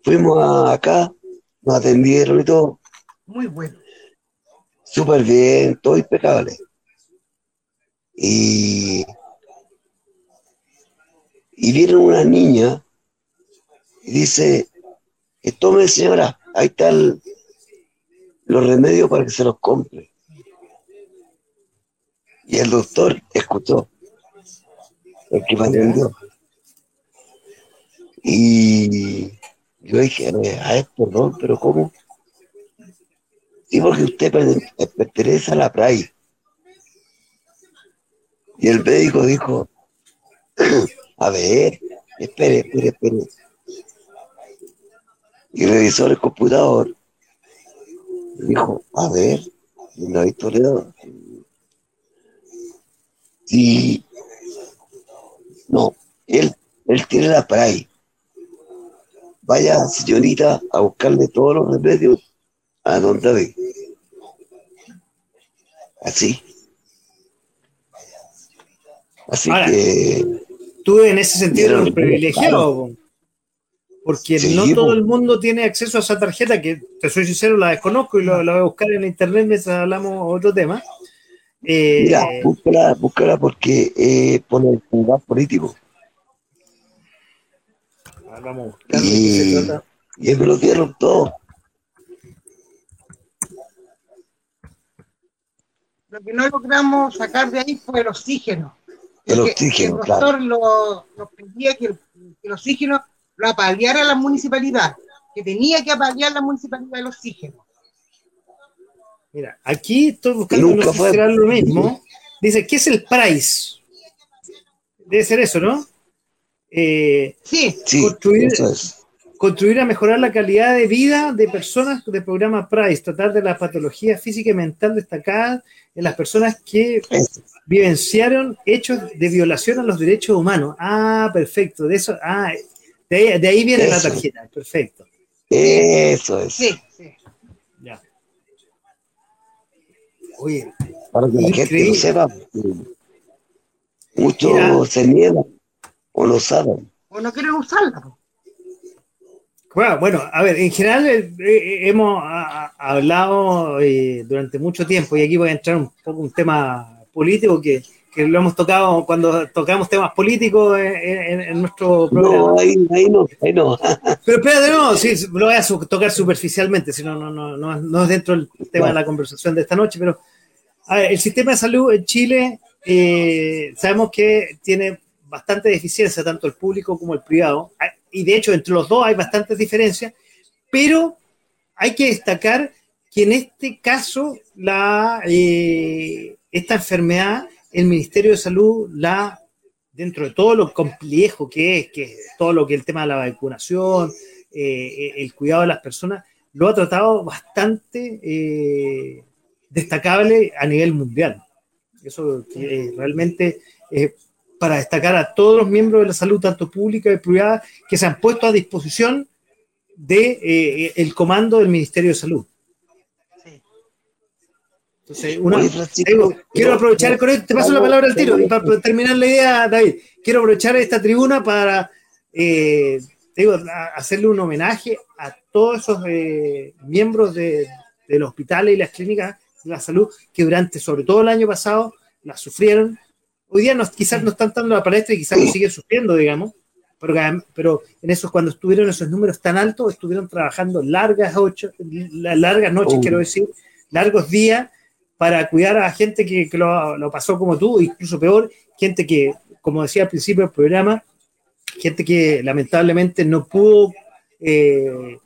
fuimos a- acá, nos atendieron y todo, Muy bueno. súper bien, todo impecable. Y, y viene una niña y dice, "Eh, tome señora, ahí están los remedios para que se los compre. Y el doctor escuchó, el que me atendió. Y yo dije, a ver, perdón, pero ¿cómo? Sí, porque usted pertenece a la PRAI. Y el médico dijo, a ver, espere, espere, espere. Y revisó el computador. dijo, a ver, la historia. Sí. No, él, él tiene la PRAI. Vaya, señorita, a buscarle todos los remedios a don David. Así. Así que. Tú en ese sentido eres privilegiado, porque no todo el mundo tiene acceso a esa tarjeta, que te soy sincero, la desconozco y la, voy a buscar en internet mientras hablamos otro tema. Eh, Mira, búscala, búscala porque eh, pone el lugar político. Vamos y, y me lo dieron todo. Lo que no logramos sacar de ahí fue el oxígeno. El oxígeno, el doctor lo, nos pedía que el, oxígeno lo apaleara la municipalidad, que tenía que apalear la municipalidad el oxígeno. Mira, aquí estoy buscando no sé lo mismo. Dice, ¿qué es el price? Debe ser eso, ¿no? Eh, sí, construir, construir a mejorar la calidad de vida de personas del programa PRICE, tratar de la patología física y mental destacada en las personas que vivenciaron hechos de violación a los derechos humanos. Ah, perfecto. De eso, ah, de ahí, viene la tarjeta. Perfecto. Eso es. Sí, sí. Ya. Oye, para que la gente lo sepa, muchos se niegan o no saben. O no quieren usarla. Bueno, bueno, a ver, en general eh, eh, hemos hablado eh, durante mucho tiempo, y aquí voy a entrar un poco un tema político que, lo hemos tocado cuando tocamos temas políticos en, nuestro programa. No, ahí, no, ahí no. Pero espérate, no, sí, lo voy a tocar superficialmente, si no, no, no, no, es dentro del tema de la conversación de esta noche, pero a ver, el sistema de salud en Chile sabemos que tiene bastante deficiencia, tanto el público como el privado y de hecho entre los dos hay bastantes diferencias, pero hay que destacar que en este caso la, eh, esta enfermedad, el Ministerio de Salud la, dentro de todo lo complejo que es, que es todo lo que el tema de la vacunación, eh, el cuidado de las personas, lo ha tratado bastante eh, destacable a nivel mundial. Eso realmente para destacar a todos los miembros de la salud, tanto pública y privada, que se han puesto a disposición de eh, el comando del Ministerio de Salud. Entonces, quiero aprovechar con esto, te paso la palabra al tiro, para terminar la idea, David, quiero aprovechar esta tribuna para eh, hacerle un homenaje a todos esos eh, miembros de, los hospitales y las clínicas de la salud que durante, sobre todo el año pasado, la sufrieron, Hoy día quizás no están dando la palestra y quizás lo siguen sufriendo, digamos, pero, pero en esos, cuando estuvieron esos números tan altos, estuvieron trabajando largas, ocho, largas noches, quiero decir, largos días para cuidar a gente que, lo, pasó como tú, incluso peor, gente que, como decía al principio del programa, gente que lamentablemente no pudo eh,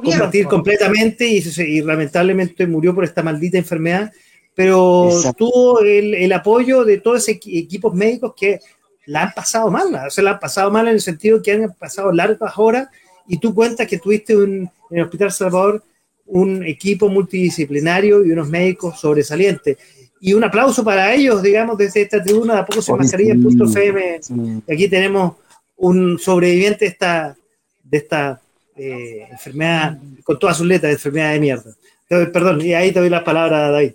combatir completamente y, y, lamentablemente murió por esta maldita enfermedad pero tuvo el, apoyo de todos esos equipos médicos que la han pasado mal, o sea, la han pasado mal en el sentido que han pasado largas horas y tú cuentas que tuviste en el Hospital Salvador un equipo multidisciplinario y unos médicos sobresalientes. Y un aplauso para ellos, digamos, desde esta tribuna de a poco se mascarilla punto FM. Aquí tenemos un sobreviviente de esta, de esta eh, enfermedad, con todas sus letras, de enfermedad de mierda. Perdón, y ahí te doy la palabra, David.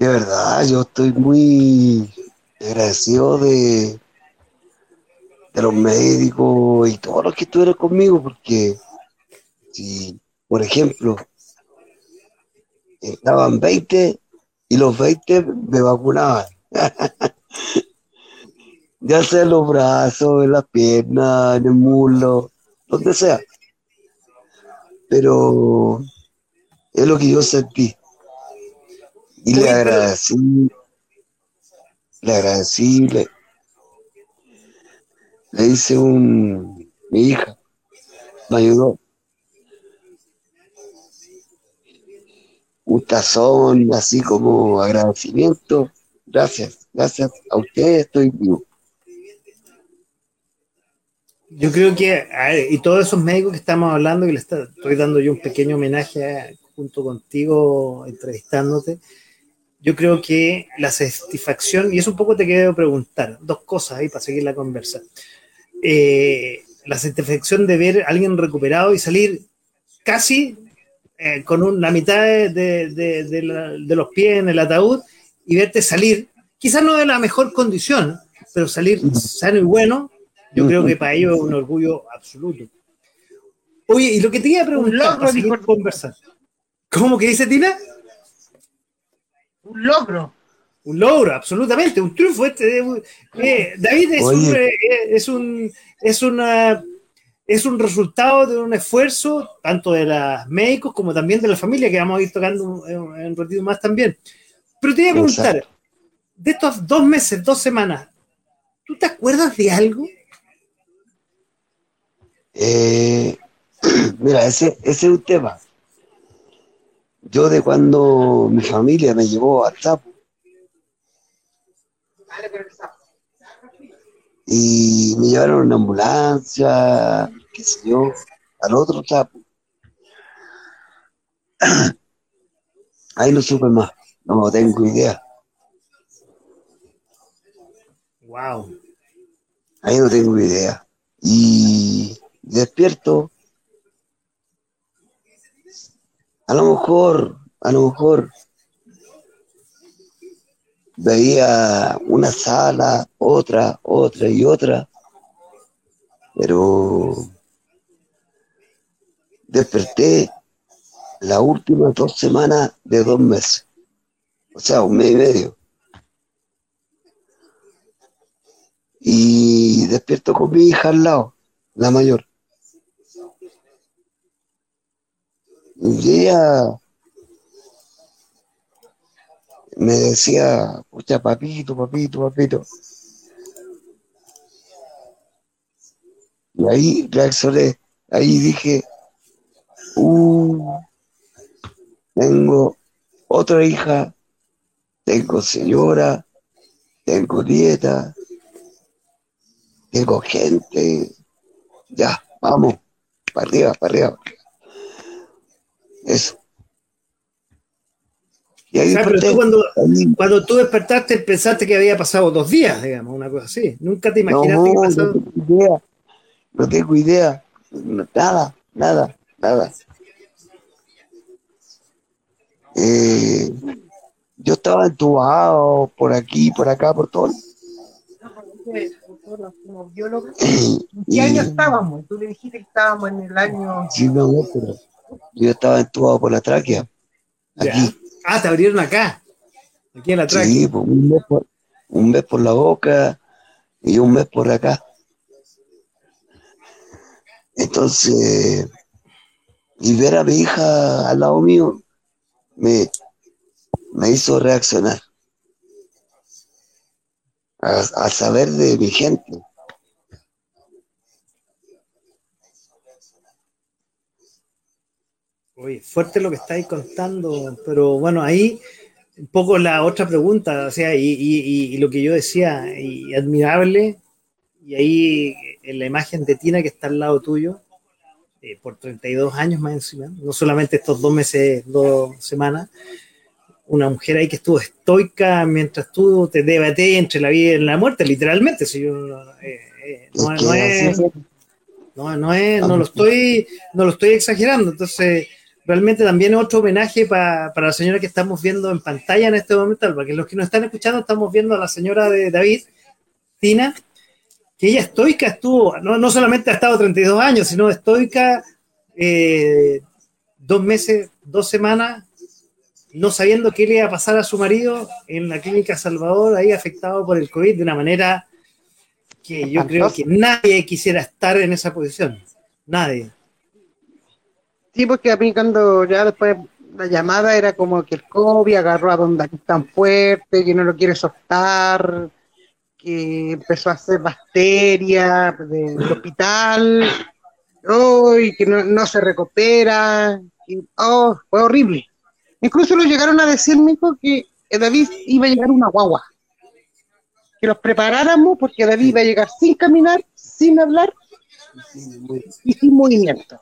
De verdad, yo estoy muy agradecido de, de los médicos y todos los que estuvieron conmigo, porque si, por ejemplo, estaban 20 y los 20 me vacunaban. ya sea en los brazos, en las piernas, en el muslo, donde sea. Pero es lo que yo sentí. Y le agradecí le agradecí, le, le hice un, mi hija, me ayudó. Un tazón así como agradecimiento. Gracias, gracias a ustedes estoy vivo. Yo creo que, y todos esos médicos que estamos hablando, que le estoy dando yo un pequeño homenaje junto contigo, entrevistándote, yo creo que la satisfacción, y eso un poco te quiero preguntar, dos cosas ahí para seguir la conversa. Eh, la satisfacción de ver a alguien recuperado y salir casi eh, con la mitad de, los pies en el ataúd y verte salir, quizás no de la mejor condición, pero salir sano y bueno, yo creo que para ellos es un orgullo absoluto. Oye, y lo que te iba a preguntar, para seguir conversar, ¿cómo que dice Tina? Un logro. Un logro, absolutamente, un triunfo. Este, eh, David es un, eh, es un, es una es un resultado de un esfuerzo tanto de los médicos como también de la familia, que vamos a ir tocando en un ratito más también. Pero te iba a preguntar, de estos dos meses, dos semanas, ¿tú te acuerdas de algo? Eh, mira, ese, ese es un tema. Yo de cuando mi familia me llevó al Tapo. Y me llevaron a una ambulancia, qué sé yo, al otro Tapo. Ahí no supe más, no tengo idea. Wow. Ahí no tengo idea. Y despierto A lo mejor, a lo mejor veía una sala, otra, otra y otra, pero desperté las últimas dos semanas de dos meses, o sea, un mes y medio. Y despierto con mi hija al lado, la mayor. Y ella me decía, pucha, papito, papito, papito. Y ahí reaccioné, ahí dije, uh, tengo otra hija, tengo señora, tengo nieta, tengo gente, ya, vamos, para arriba, para arriba. Eso. Y ahí cuando, cuando, tú despertaste pensaste que había pasado dos días, digamos, una cosa así. Nunca te imaginaste no, que pasado. No tengo idea. No tengo idea. Nada, nada, nada. Eh, yo estaba entubado por aquí, por acá, por todo. qué año estábamos? Tú le dijiste que estábamos en el año. Sí, no, pero yo estaba entubado por la tráquea. Aquí. Ah, te abrieron acá. Aquí en la tráquea. Sí, pues, un, mes por, un mes por la boca y un mes por acá. Entonces, y ver a mi hija al lado mío me, me hizo reaccionar. a saber de mi gente. Oye, fuerte lo que estáis contando, pero bueno, ahí un poco la otra pregunta, o sea, y, lo que yo decía, y admirable, y ahí en la imagen de Tina que está al lado tuyo, eh, por 32 años más encima, no solamente estos dos meses, dos semanas, una mujer ahí que estuvo estoica mientras tú te debates entre la vida y la muerte, literalmente, si yo, eh, eh, no, no, es, no, no, es, no lo estoy, no lo estoy exagerando, entonces realmente también otro homenaje para la señora que estamos viendo en pantalla en este momento, porque los que nos están escuchando estamos viendo a la señora de David, Tina, que ella estoica estuvo, no, solamente ha estado 32 años, sino estoica eh, dos meses, dos semanas, no sabiendo qué le iba a pasar a su marido en la clínica Salvador, ahí afectado por el COVID de una manera que yo creo que nadie quisiera estar en esa posición. Nadie. Sí, porque cuando ya después la llamada era como que el COVID agarró a Don David tan fuerte, que no lo quiere soltar, que empezó a hacer bacterias del hospital, y que no, se recupera, que, oh, fue horrible. Incluso lo llegaron a decirme que David iba a llegar una guagua. Que los preparáramos porque David iba a llegar sin caminar, sin hablar y sin movimiento.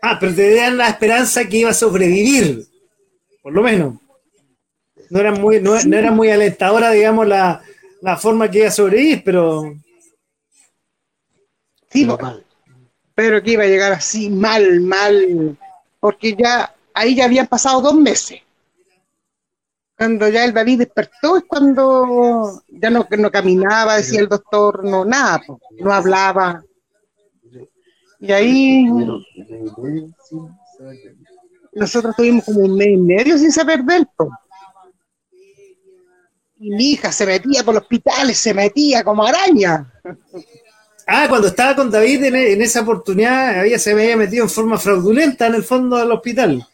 Ah, pero te dan la esperanza que iba a sobrevivir, por lo menos. No era muy, no, era muy alentadora, digamos, la, la, forma que iba a sobrevivir, pero. Sí, pero que iba a llegar así mal, mal, porque ya ahí ya habían pasado dos meses. Cuando ya el David despertó es cuando ya no, no caminaba, decía el doctor, no, nada, no hablaba. Y ahí nosotros tuvimos como un mes y medio sin saber de él. Y mi hija se metía por los hospitales, se metía como araña. Ah, cuando estaba con David en, esa oportunidad, había, se había metido en forma fraudulenta en el fondo del hospital.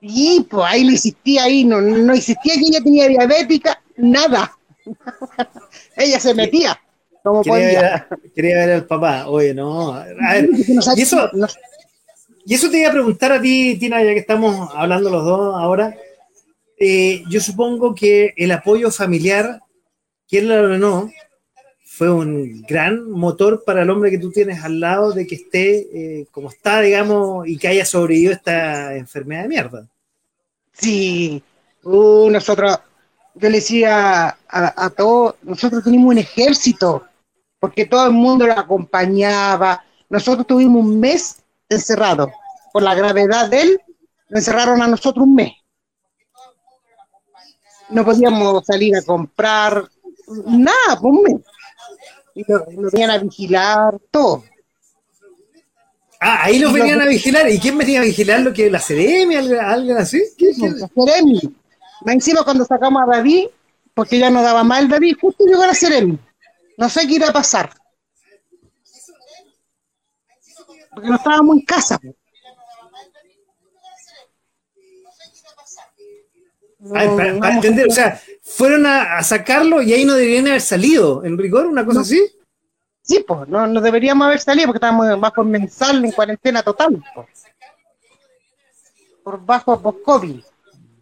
Sí, pues ahí no existía, ahí no, no existía que ella tenía diabética, nada. ella se metía como quería Ver, quería ver al papá, oye, no. A ver, y eso, y eso te iba a preguntar a ti, Tina, ya que estamos hablando los dos ahora. Eh, yo supongo que el apoyo familiar, quién lo no, fue un gran motor para el hombre que tú tienes al lado de que esté eh, como está, digamos, y que haya sobrevivido esta enfermedad de mierda. Sí, uh, nosotros, yo le decía a, a todos, nosotros tenemos un ejército, porque todo el mundo lo acompañaba. Nosotros tuvimos un mes encerrado. Por la gravedad de él, lo encerraron a nosotros un mes. No podíamos salir a comprar nada, por un mes y lo, venían a vigilar, todo. Ah, ahí lo venían a vigilar. ¿Y quién venía a vigilar lo que la Ceremi, algo, así? ¿Qué, La Ceremi. Encima cuando sacamos a David, porque ya no daba mal David, justo llegó la Ceremi. No sé qué iba a pasar. Porque no estábamos en casa. para, entender, o sea, fueron a, sacarlo y ahí no deberían haber salido, en rigor, una cosa así. Sí, pues, no, no, deberíamos haber salido porque estábamos bajo mensal en cuarentena total. Por bajo post-COVID.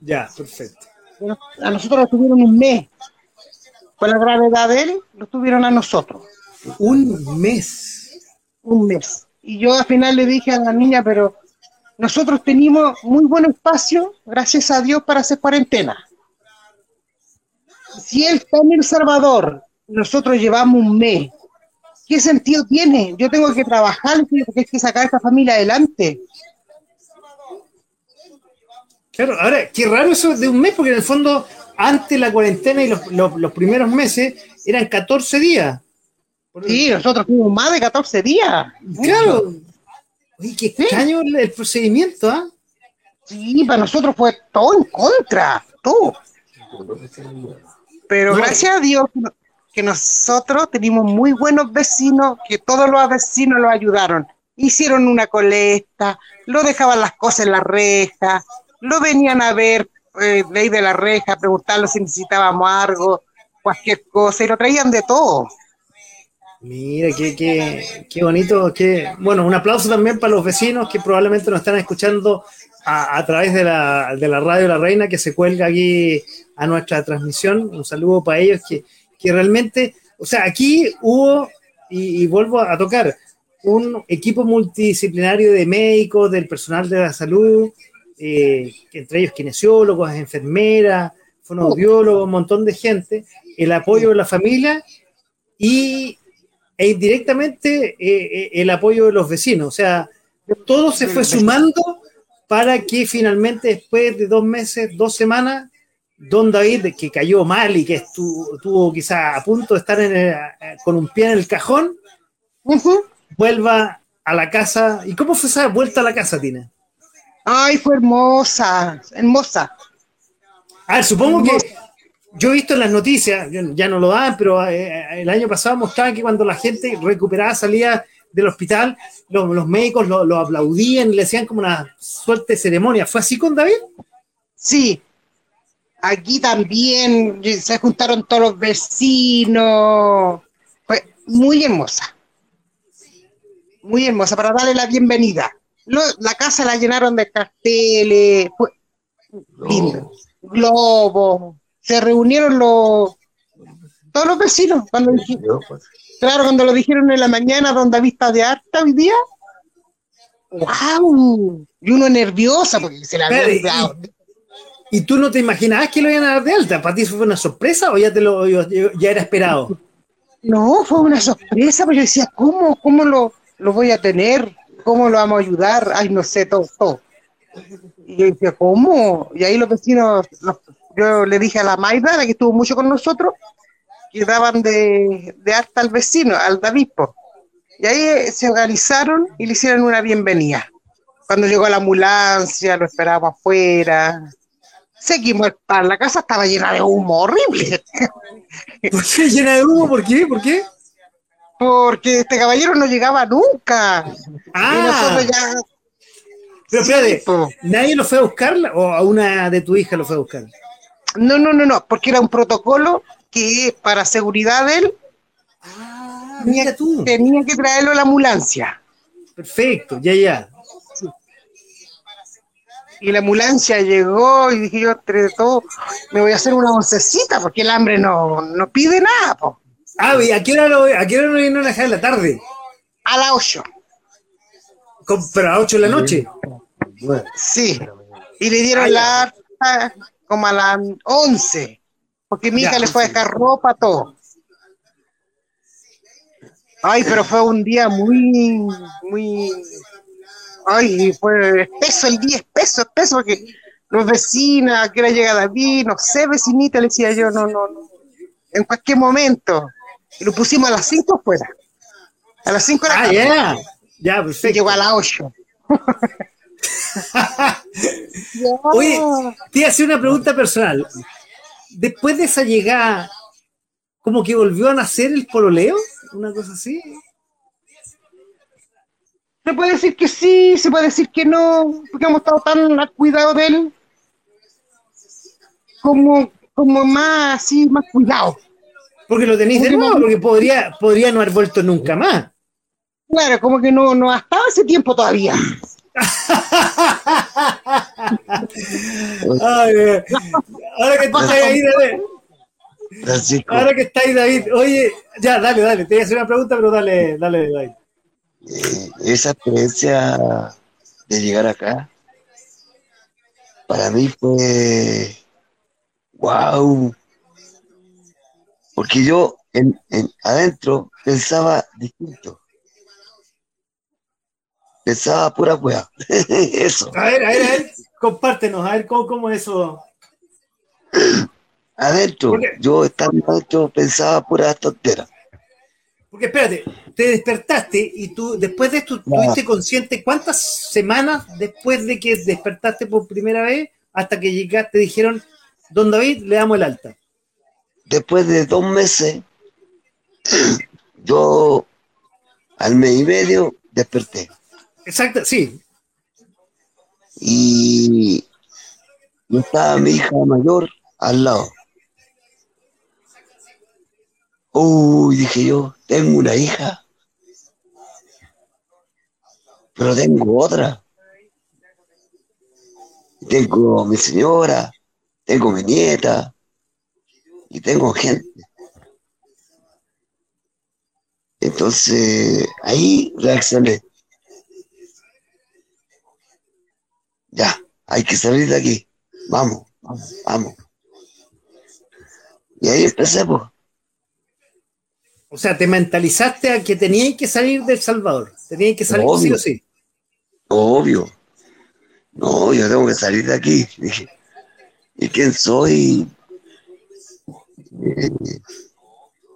Ya, perfecto. a nosotros lo tuvieron un mes. Por la gravedad de él, lo tuvieron a nosotros. Un mes. Un mes. Y yo al final le dije a la niña, pero nosotros tenemos muy buen espacio, gracias a Dios, para hacer cuarentena. Si él está en El Salvador, nosotros llevamos un mes. ¿Qué sentido tiene? Yo tengo que trabajar porque hay que sacar a esta familia adelante. Claro, ahora, qué raro eso de un mes, porque en el fondo, antes la cuarentena y los, primeros meses eran 14 días. Sí, nosotros tuvimos más de 14 días. Claro, qué extraño el, procedimiento, ¿ah? Sí, para nosotros fue todo en contra, todo. Pero gracias a Dios que nosotros tenemos muy buenos vecinos, que todos los vecinos lo ayudaron. Hicieron una colecta, lo dejaban las cosas en la reja, lo venían a ver eh, ley de la reja, preguntarlo si necesitábamos algo, cualquier cosa, y lo traían de todo. Mira, qué, qué, qué bonito, qué, bueno, un aplauso también para los vecinos que probablemente nos están escuchando a, través de la, de la, radio La Reina que se cuelga aquí a nuestra transmisión. Un saludo para ellos que, que realmente, o sea, aquí hubo, y, vuelvo a tocar, un equipo multidisciplinario de médicos, del personal de la salud, eh, entre ellos kinesiólogos, enfermeras, fonoaudiólogos, un montón de gente, el apoyo de la familia y e indirectamente eh, eh, el apoyo de los vecinos. O sea, todo se fue sumando para que finalmente después de dos meses, dos semanas, Don David, que cayó mal y que estuvo, quizá a punto de estar con un pie en el cajón, vuelva a la casa. ¿Y cómo fue esa vuelta a la casa, Tina? Ay, fue hermosa, hermosa. A ver, supongo que yo he visto en las noticias, ya no lo dan, pero eh, el año pasado mostraba que cuando la gente recuperaba salía del hospital, los, los médicos lo, lo aplaudían y le hacían como una suerte de ceremonia. ¿Fue así con David? Sí. Aquí también se juntaron todos los vecinos. Fue muy hermosa. Muy hermosa para darle la bienvenida. Lo- la casa la llenaron de carteles, fue lindo. Globos. Se reunieron los todos los vecinos cuando dije- Yo, pues, Claro, cuando lo dijeron en la mañana, donde vista de harta hoy día. ¡Wow! Y uno nerviosa porque se la había Espérate, olvidado. ¿Y tú no te imaginabas que lo iban a dar de alta? ¿Para ti fue una sorpresa o ya, te lo, ya era esperado? No, fue una sorpresa, pero yo decía, ¿cómo? ¿Cómo lo, lo voy a tener? ¿Cómo lo vamos a ayudar? Ay, no sé, todo, todo. Y yo decía, ¿cómo? Y ahí los vecinos, los- yo le dije a la Maida, la que estuvo mucho con nosotros, que daban de, de alta al vecino, al David. Y ahí eh, se organizaron y le hicieron una bienvenida. Cuando llegó la ambulancia, lo esperábamos afuera. Seguimos pan, la casa estaba llena de humo horrible. ¿Por qué llena de humo? ¿Por qué? ¿Por qué? Porque este caballero no llegaba nunca. Y Ah, nosotros ya. pero espérate. ¿nadie lo fue a buscar o a una de tu hija lo fue a buscar? No, no, no, no, porque era un protocolo que para seguridad de él Ah, mira tú. tenía que traerlo a la ambulancia. Perfecto, ya, ya. Y la ambulancia llegó y dije yo, entre todo, me voy a hacer una oncecita porque el hambre no, no pide nada. po. Ah, ¿y a qué hora lo, a qué hora vinieron a dejar en la tarde? A las 8. Con- pero a 8 de la noche. bueno, Sí. Y le dieron Ah, la harta como a las 11. Porque mi hija le fue a dejar ropa, todo. Ay, pero fue un día muy, muy. Ay, fue espeso el día, espeso, espeso, porque los vecinos, a qué hora llega David, no sé, vecinita, le decía yo, no, no, no. En cualquier momento. Y lo pusimos a las 5 fuera. A las 5 de la Ah, tarde. ya. Ya, Y perfecto. llegó a las 8. Oye, te hacer una pregunta personal. Después de esa llegada, como que volvió a nacer el pololeo, una cosa así. Se puede decir que sí, se puede decir que no, porque hemos estado tan al cuidado de él, como, como más así, más cuidado. Porque lo tenéis de nuevo, porque podría, podría no haber vuelto nunca más. Claro, como que no, no ha estado ese tiempo todavía. Ay, eh. ahora que estás ahí, David, Francisco, ahora que está ahí, David, oye, ya, dale, dale, te voy a hacer una pregunta, pero dale, dale, David. eh, esa experiencia de llegar acá, para mí fue wow. Porque yo en, en- adentro pensaba distinto. Pensaba pura wea. Eso. A ver, a ver, a ver, compártenos, a ver cómo, cómo es eso. Adentro, yo estando adentro pensaba pura tontera. Porque espérate, te despertaste y tú, después de esto, ¿tuviste consciente cuántas semanas después de que despertaste por primera vez hasta que llegaste, dijeron, don David, le damos el alta? Después de dos meses, yo al mes y medio desperté. Exacto, sí. y estaba mi hija mayor al lado. Uy, dije yo, tengo una hija, pero tengo otra. Tengo mi señora, tengo mi nieta y tengo gente. Entonces, ahí reaccioné. Ya, hay que salir de aquí. Vamos, vamos, vamos. Y ahí empecé, pues. O sea, te mentalizaste a que tenías que salir del Salvador. Tenías que salir sí o sí. Obvio. No, yo tengo que salir de aquí. Dije, ¿y quién soy? Eh,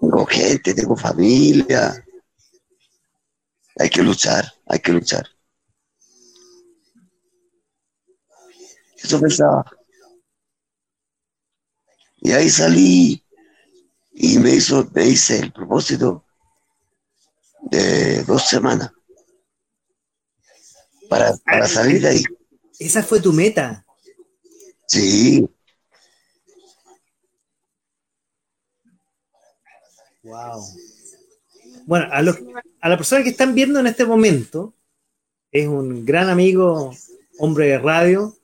tengo gente, tengo familia. Hay que luchar, hay que luchar. Eso pensaba. Y ahí salí y me hizo, me hice el propósito de dos semanas para, para salir de ahí. Esa fue tu meta. Sí, Wow. Bueno, a, la persona que están viendo en este momento, es un gran amigo, hombre de radio,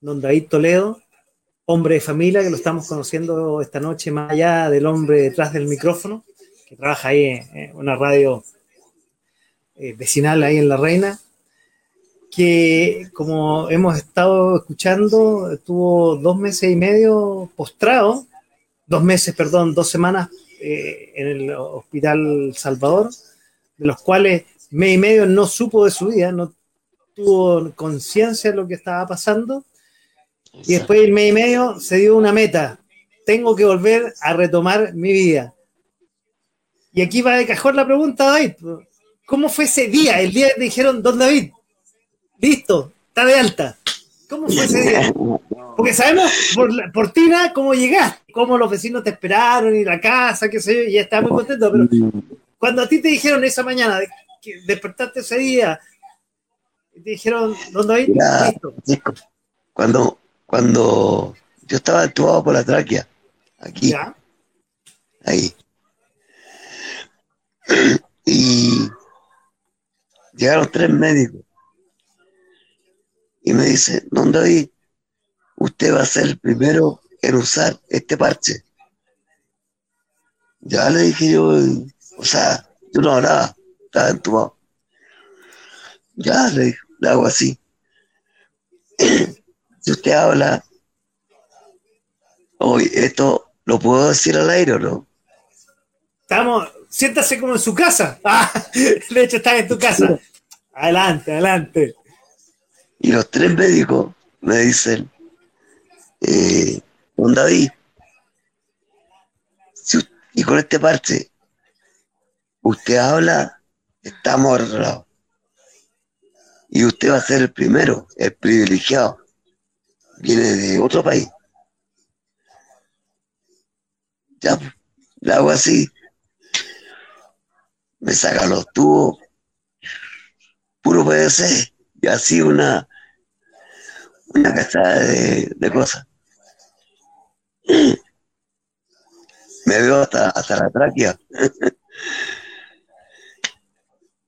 don David Toledo, hombre de familia, que lo estamos conociendo esta noche más allá del hombre detrás del micrófono, que trabaja ahí en, en una radio eh, vecinal ahí en La Reina, que como hemos estado escuchando, estuvo dos meses y medio postrado, dos meses, perdón, dos semanas eh, en el Hospital Salvador, de los cuales mes y medio no supo de su vida, no tuvo conciencia de lo que estaba pasando, y después del mes y medio se dio una meta, tengo que volver a retomar mi vida. Y aquí va de cajón la pregunta, David, ¿cómo fue ese día? El día que te dijeron, don David, listo, está de alta. ¿Cómo fue ese día? Porque sabemos por, la- por Tina cómo llegaste, cómo los vecinos te esperaron y la casa, qué sé yo, y ya estaba muy contento. Pero cuando a ti te dijeron esa mañana que despertaste ese día, te dijeron, David, Mira, listo. Cuando, cuando yo estaba actuado por la tráquea, aquí, Ya, ahí. Y llegaron tres médicos. Y me dice, don David, usted va a ser el primero en usar este parche. Ya le dije yo, o sea, yo no hablaba, estaba entubado. Ya le, dije, le hago así. si usted habla, hoy esto lo puedo decir al aire o no. estamos, siéntase como en su casa. Ah, de hecho, estás en tu casa. Adelante, adelante. Y los tres médicos me dicen, eh, don David, y con este parche, usted habla, estamos arreglados. Y usted va a ser el primero, el privilegiado. Viene de otro país. Ya, le hago así. Me saca los tubos, puro PVC, y así una, una cachada de, de cosas. Me veo hasta, hasta la tráquea.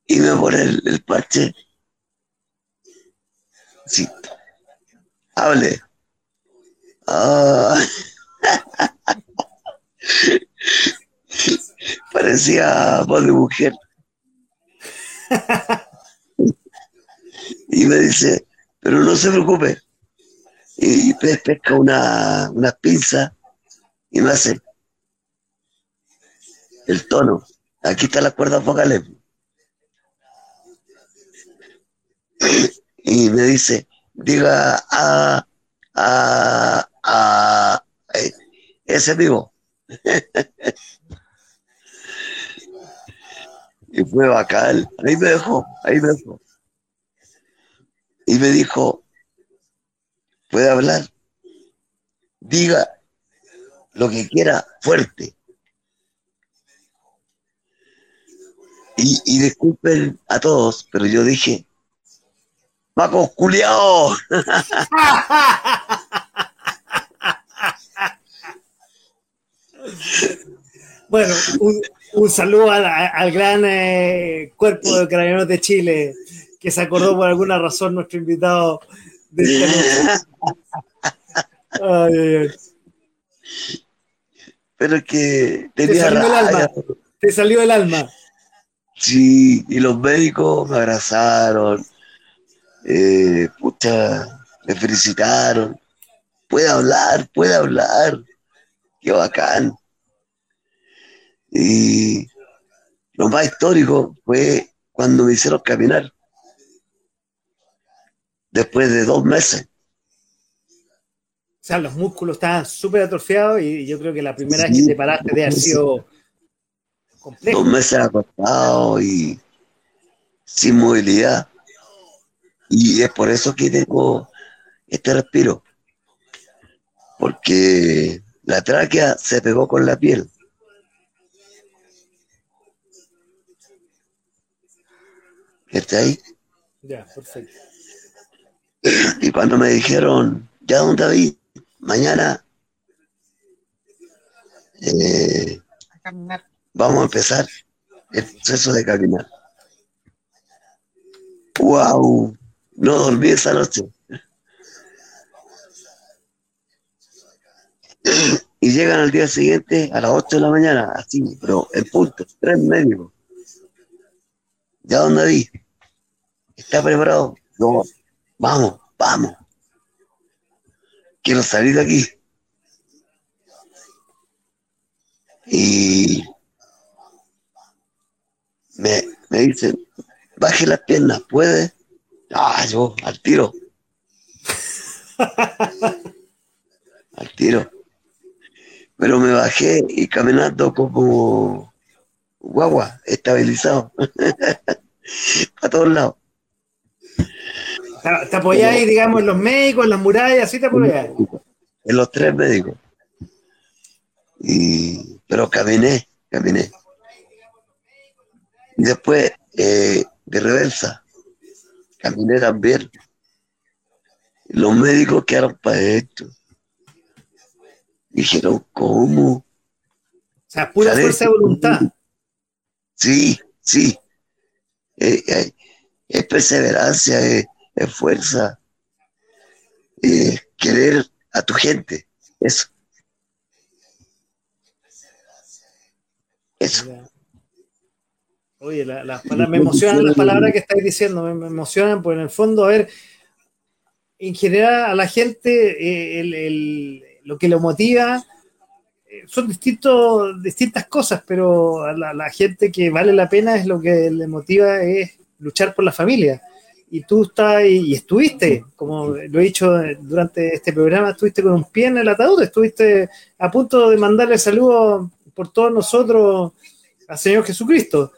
y me pone el, parche. Sí. Hable. Ah. Parecía voz de mujer. y me dice, pero no se preocupe. Y pe- pesca una, unas pinzas y me hace el tono. Aquí están las cuerdas vocales. Y me dice, diga a, a, a, ese vivo. y fue bacán. Ahí me dejó, ahí me dejó. Y me dijo, puede hablar, diga lo que quiera fuerte. Y, y disculpen a todos, pero yo dije, Paco culiao. Bueno, un, saludo al, al gran eh, cuerpo de carabineros de Chile, que se acordó por alguna razón nuestro invitado de esta. Ay, ay, ay. Pero es que Te tenía salió el alma. Te salió el alma. Sí, y los médicos me abrazaron, eh, pucha, me felicitaron. Puede hablar, puede hablar. Qué bacán. Y lo más histórico fue cuando me hicieron caminar. Después de dos meses. O sea, los músculos estaban súper atrofiados y yo creo que la primera vez Sí. que te paraste de haber sido complejo. dos meses acostado y sin movilidad. Y es por eso que tengo este respiro. Porque la tráquea se pegó con la piel. ¿Está ahí? Ya, perfecto. Y cuando me dijeron, ya don David, mañana eh, A vamos a empezar el proceso de caminar. ¡Wow! No dormí esa noche. Y llegan al día siguiente a las 8 de la mañana, así, pero en punto, tres médicos. ¿Ya don David? ¿Está preparado? No, vamos, vamos. Quiero salir de aquí. Y me, me dicen, baje las piernas, ¿puede? Ah, yo, al tiro. al tiro. Pero me bajé y caminando como guagua, estabilizado. A todos lados. Te, te apoyáis, digamos, en los médicos, en las murallas, así te apoyáis. En los tres médicos. Y, pero caminé, caminé. Y después eh, de reversa, caminé también. Los médicos quedaron para esto. Dijeron, ¿cómo? O sea, pura ¿Sabes? fuerza de voluntad. Sí, sí. Eh, eh, es perseverancia, es, es fuerza. Eh, querer a tu gente. Eso. Eso. Oye, la- las palabras- me emocionan las palabras que estáis diciendo, me, me emocionan, porque en el fondo, a ver, en general a la gente eh, el- el- lo que lo motiva eh, son distintos, distintas cosas, pero a la, la gente que vale la pena es lo que le motiva es luchar por la familia. Y tú estás y, y estuviste, como lo he dicho durante este programa, estuviste con un pie en el ataúd, estuviste a punto de mandarle saludos por todos nosotros al Señor Jesucristo.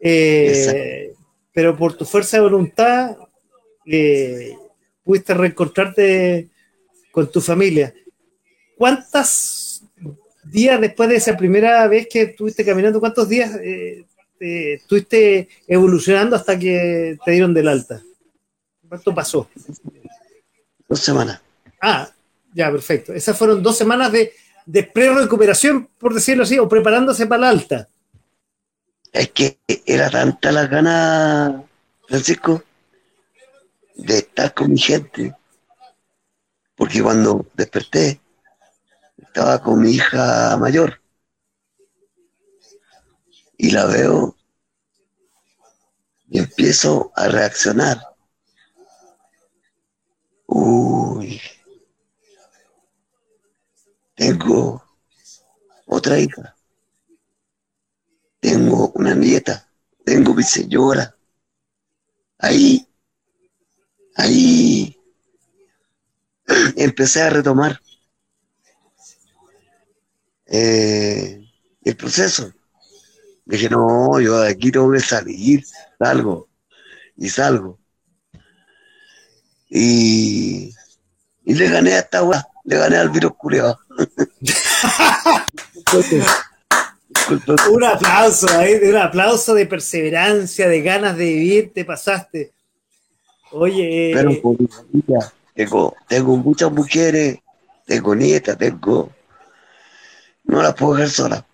Eh, pero por tu fuerza de voluntad eh, pudiste reencontrarte con tu familia. ¿Cuántos días después de esa primera vez que estuviste caminando, cuántos días eh, te- estuviste evolucionando hasta que te dieron del alta? ¿Cuánto pasó? Dos semanas. Ah, ya, perfecto. Esas fueron dos semanas de, de pre-recuperación, por decirlo así, o preparándose para la alta. Es que era tanta la ganas, Francisco, de estar con mi gente. Porque cuando desperté, estaba con mi hija mayor. Y la veo y empiezo a reaccionar. Uy, tengo otra hija tengo una nieta, tengo mi señora. Ahí, ahí empecé a retomar eh, el proceso. Dije, no, yo de aquí tengo que salir, salgo, y salgo. Y, y le gané a esta weá, le gané al virus. Disculpe. Un aplauso ahí, un aplauso de perseverancia, de ganas de vivir, te pasaste. Oye, eh, pero familia, tengo, tengo muchas mujeres, tengo nietas, tengo. No las puedo dejar solas.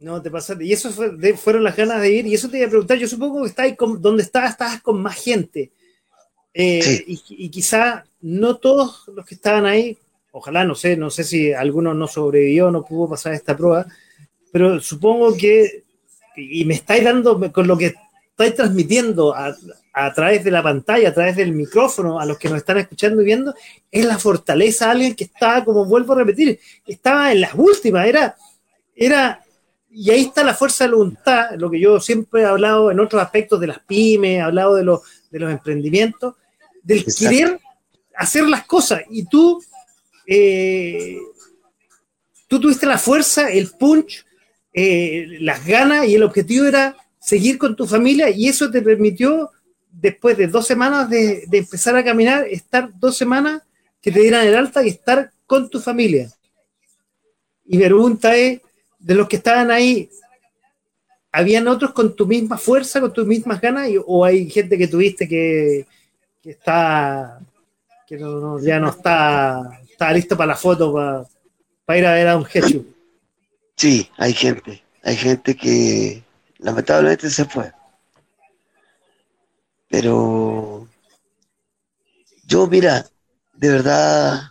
no te pasaste. Y eso fue- de- fueron las ganas de ir. Y eso te iba a preguntar. Yo supongo que estabas con, donde estabas, estabas con más gente. Eh, y, quizá no todos los que estaban ahí, ojalá, no sé, no sé si alguno no sobrevivió, no pudo pasar esta prueba, pero supongo que, y me estáis dando, con lo que estáis transmitiendo a, través de la pantalla, a través del micrófono, a los que nos están escuchando y viendo, es la fortaleza de alguien que estaba, como vuelvo a repetir, estaba en las últimas, era, era, y ahí está la fuerza de voluntad, lo que yo siempre he hablado en otros aspectos de las pymes, he hablado de los, de los emprendimientos, del Exacto. querer hacer las cosas, y tú, eh, tú tuviste la fuerza, el punch, eh, las ganas y el objetivo era seguir con tu familia y eso te permitió, después de dos semanas de, de empezar a caminar, estar dos semanas que te dieran el alta y estar con tu familia. Y mi pregunta es, de los que estaban ahí, ¿habían otros con tu misma fuerza, con tus mismas ganas? y- ¿O hay gente que tuviste que, que está, que no- no- ya no está, está listo para la foto, para, para ir a ver a un Jesús? Sí, hay gente, hay gente que lamentablemente se fue. Pero yo, mira, de verdad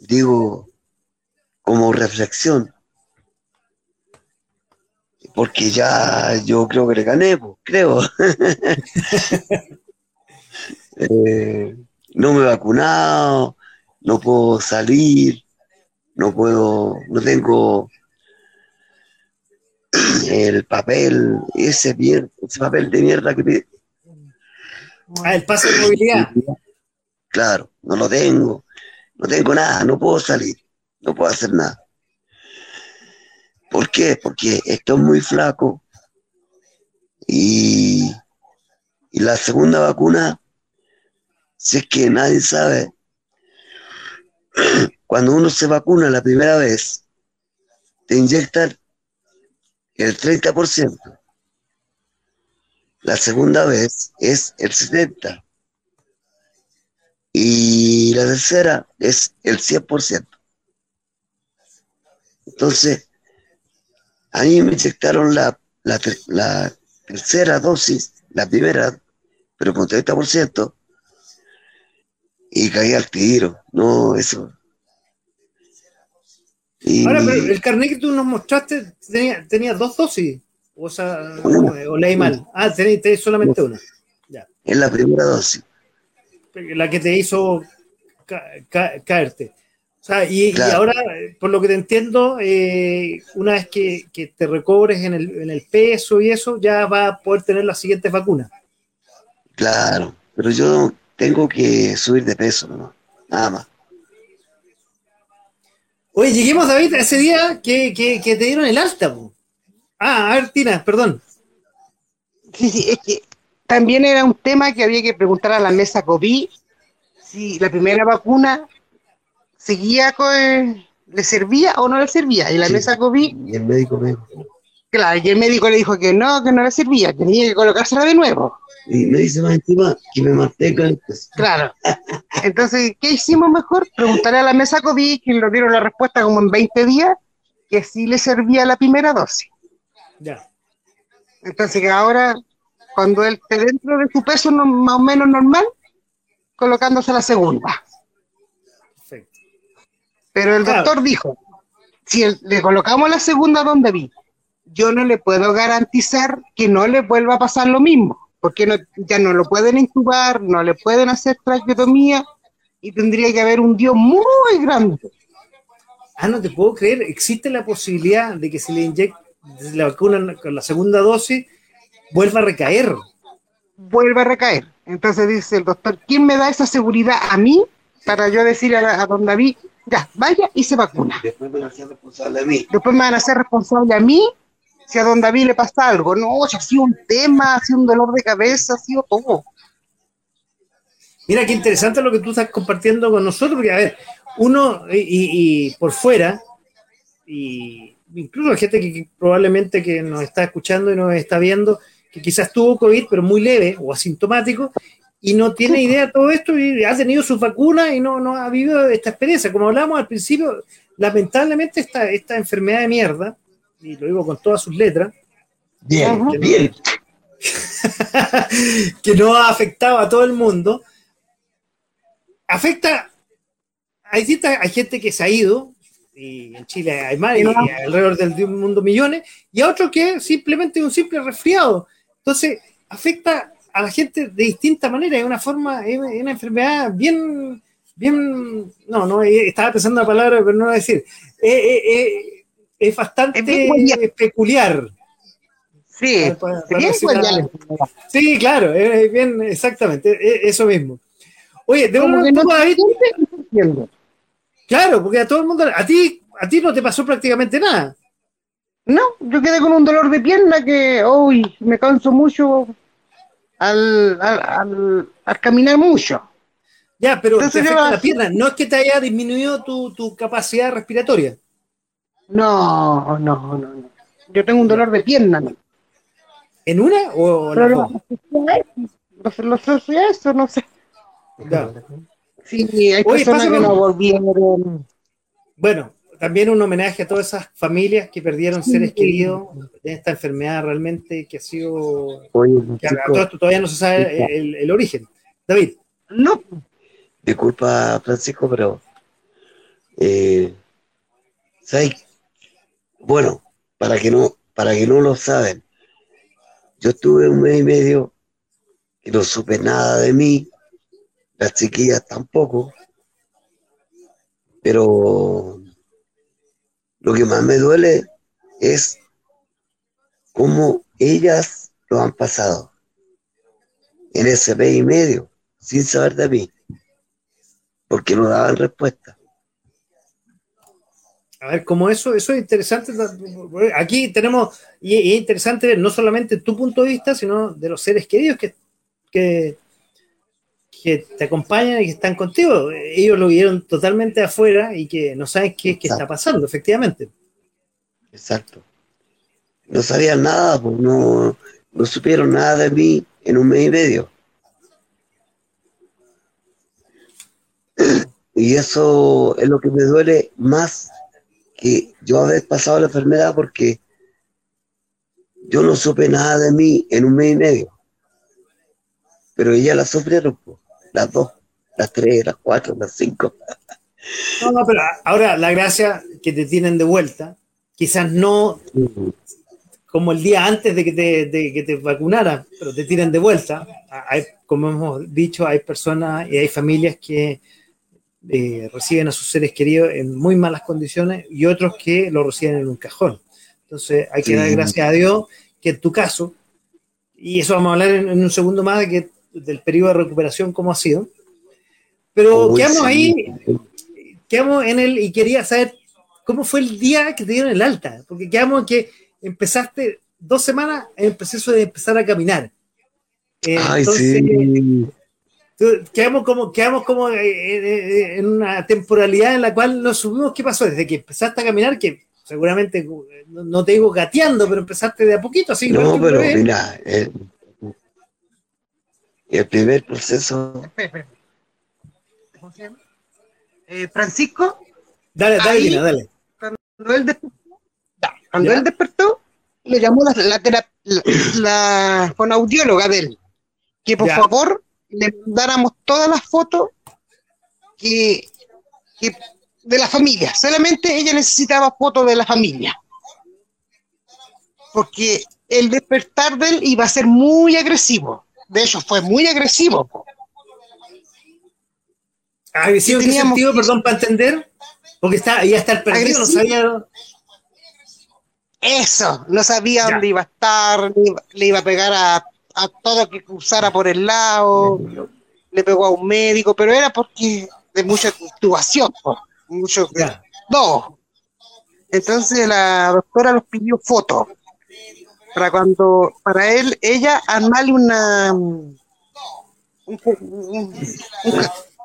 digo como reflexión, porque ya yo creo que le gané, pues, creo. Eh, no me he vacunado, no puedo salir, no puedo, no tengo el papel, ese, mier- ese papel de mierda que pide. Ah, el pase de movilidad. Claro, no lo tengo, no tengo nada, no puedo salir, no puedo hacer nada. ¿Por qué? Porque estoy muy flaco y, y la segunda vacuna, si es que nadie sabe, cuando uno se vacuna la primera vez, te inyectan el 30%. La segunda vez es el 70%. Y la tercera es el 100%. Entonces, a mí me inyectaron la, la, la tercera dosis, la primera, pero con 30%, y caí al tiro. No, eso. Y Ahora, pero el carnet que tú nos mostraste tenía, tenía dos dosis. O sea, Una. o leí mal. Ah, tenés, tenés solamente una. es la primera dosis. La que te hizo ca- ca- caerte. O sea, y, ahora, por lo que te entiendo, eh, una vez que, que te recobres en el, en el peso y eso, ya vas a poder tener las siguientes vacunas. Claro, pero yo tengo que subir de peso, ¿no? Nada más. Oye, lleguemos, David, a ese día que, que- que te dieron el alta. po. Ah, a ver, Tina, perdón. Sí, sí, es que también era un tema que había que preguntar a la mesa COVID si la primera vacuna seguía con, le servía o no le servía. Y la Sí. mesa COVID, Y el médico me dijo, claro, y el médico le dijo que no, que no le servía, que tenía que colocársela de nuevo. y me dice más encima que me mantenga el peso. Claro. Entonces, ¿qué hicimos mejor? Preguntarle a la mesa COVID, que nos dieron la respuesta como en 20 días, que sí le servía la primera dosis. Ya. Entonces, que ahora, cuando él esté dentro de su peso no- más o menos normal, colocándose la segunda. Perfecto. Pero el Claro. doctor dijo, si el- le colocamos la segunda donde vi, yo no le puedo garantizar que no le vuelva a pasar lo mismo, porque no- ya no lo pueden intubar, no le pueden hacer traqueotomía y tendría que haber un Dios muy grande. Ah, no te puedo creer. Existe la posibilidad de que se le inyecte la vacuna con la segunda dosis, vuelva a recaer. vuelve a recaer. Entonces dice el doctor, ¿quién me da esa seguridad a mí para yo decirle a, a don David, ya, vaya y se vacuna? Después me lo hacía responsable a mí. Después me van a hacer responsable a mí si a don David le pasa algo. No, si ha sido un tema, ha sido un dolor de cabeza, ha sido todo. Mira qué interesante lo que tú estás compartiendo con nosotros, porque a ver, uno y, por fuera, y incluso la gente que, que probablemente que nos está escuchando y nos está viendo, que quizás tuvo COVID, pero muy leve o asintomático, y no tiene idea de todo esto y ha tenido sus vacunas y no, no ha vivido esta experiencia. Como hablábamos al principio, lamentablemente esta, esta enfermedad de mierda, y lo digo con todas sus letras, Bien, Ajá. bien. que no ha afectado a todo el mundo, afecta hay, distintas- hay gente que se ha ido, y en Chile hay más, y, y alrededor del mundo millones, y a otros que simplemente un simple resfriado. Entonces, afecta a la gente de distinta manera, es una forma, es una enfermedad bien, bien, no, no, eh, estaba pensando la palabra, pero no voy a decir, Eh, eh, eh, es bastante Es peculiar. Sí, Para- para bien Sí, claro, es bien, exactamente, e- eso mismo. Oye, de un no David, claro, porque a todo el mundo, a ti, a ti no te pasó prácticamente nada. No, yo quedé con un dolor de pierna que, uy, me canso mucho al, al, al- al caminar mucho. Ya, pero te Entonces afecta la pierna, no es que te haya disminuido tu, tu capacidad respiratoria. No, no, no, no. Yo tengo un dolor de pierna. ¿no? ¿En una o Pero las dos? no sé, no sé si eso, no sé. Ya. Sí, hay Oye, personas que no volvieron. Bueno, también un homenaje a todas esas familias que perdieron seres queridos de esta enfermedad realmente que ha sido. Oye, que a- a chico, todo esto todavía no se sabe el, el origen. David, No, disculpa, Francisco, pero. Eh, ¿sabes? Bueno, para que no, para que no lo saben, yo estuve un mes y medio y no supe nada de mí, las chiquillas tampoco, pero lo que más me duele es cómo ellas lo han pasado en ese mes y medio, sin saber de mí, porque no daban respuesta. A ver, como eso, eso es interesante. Aquí tenemos, y, es interesante ver no solamente tu punto de vista, sino de los seres queridos que, que, que te acompañan y que están contigo. Ellos lo vieron totalmente afuera y que no saben qué, qué está pasando, efectivamente. Exacto. No sabían nada, pues no, no supieron nada de mí en un mes y medio. Y eso es lo que me duele más que yo haber pasado la enfermedad porque yo no supe nada de mí en un mes y medio. Pero ellas la sufrieron, las dos, las tres, las cuatro, las cinco. No, no, pero ahora la gracia que te tienen de vuelta, quizás no como el día antes de que te, de que te vacunaran, pero te tiran de vuelta. Hay, como hemos dicho, hay personas y hay familias que eh, reciben a sus seres queridos en muy malas condiciones y otros que lo reciben en un cajón. Entonces hay que Sí. dar gracias a Dios que en tu caso, y eso vamos a hablar en, en un segundo más de que, del periodo de recuperación, cómo ha sido. Pero Uy, quedamos sí. ahí, quedamos en el, y quería saber cómo fue el día que te dieron el alta, porque quedamos en que empezaste dos semanas en el proceso de empezar a caminar. Eh, Ay, entonces, sí. Quedamos como, quedamos como eh, eh, en una temporalidad en la cual no supimos qué pasó desde que empezaste a caminar, que seguramente eh, no te digo gateando, pero empezaste de a poquito, así No, pero mira, el, el primer proceso, Espera, espera. ¿Cómo se llama? Eh, Francisco, Dale, dale, ahí- dale. cuando él despertó, cuando él despertó, le llamó la, la, la, la fonoaudióloga de él, que por Ya. favor le mandáramos todas las fotos que, que de la familia. Solamente ella necesitaba fotos de la familia. Porque el despertar de él iba a ser muy agresivo. De hecho, fue muy agresivo. ¿Agresivo en qué teníamos sentido, que- perdón, para entender? Porque está, iba a estar perdido, no sabía. Eso, no sabía Ya. dónde iba a estar, le iba, le iba a pegar a, a todo que cruzara por el lado, le pegó a un médico, pero era porque de mucha intubación, mucho, Ya. no. Entonces la doctora nos pidió fotos para cuando, para él, ella armarle una, un- un- un-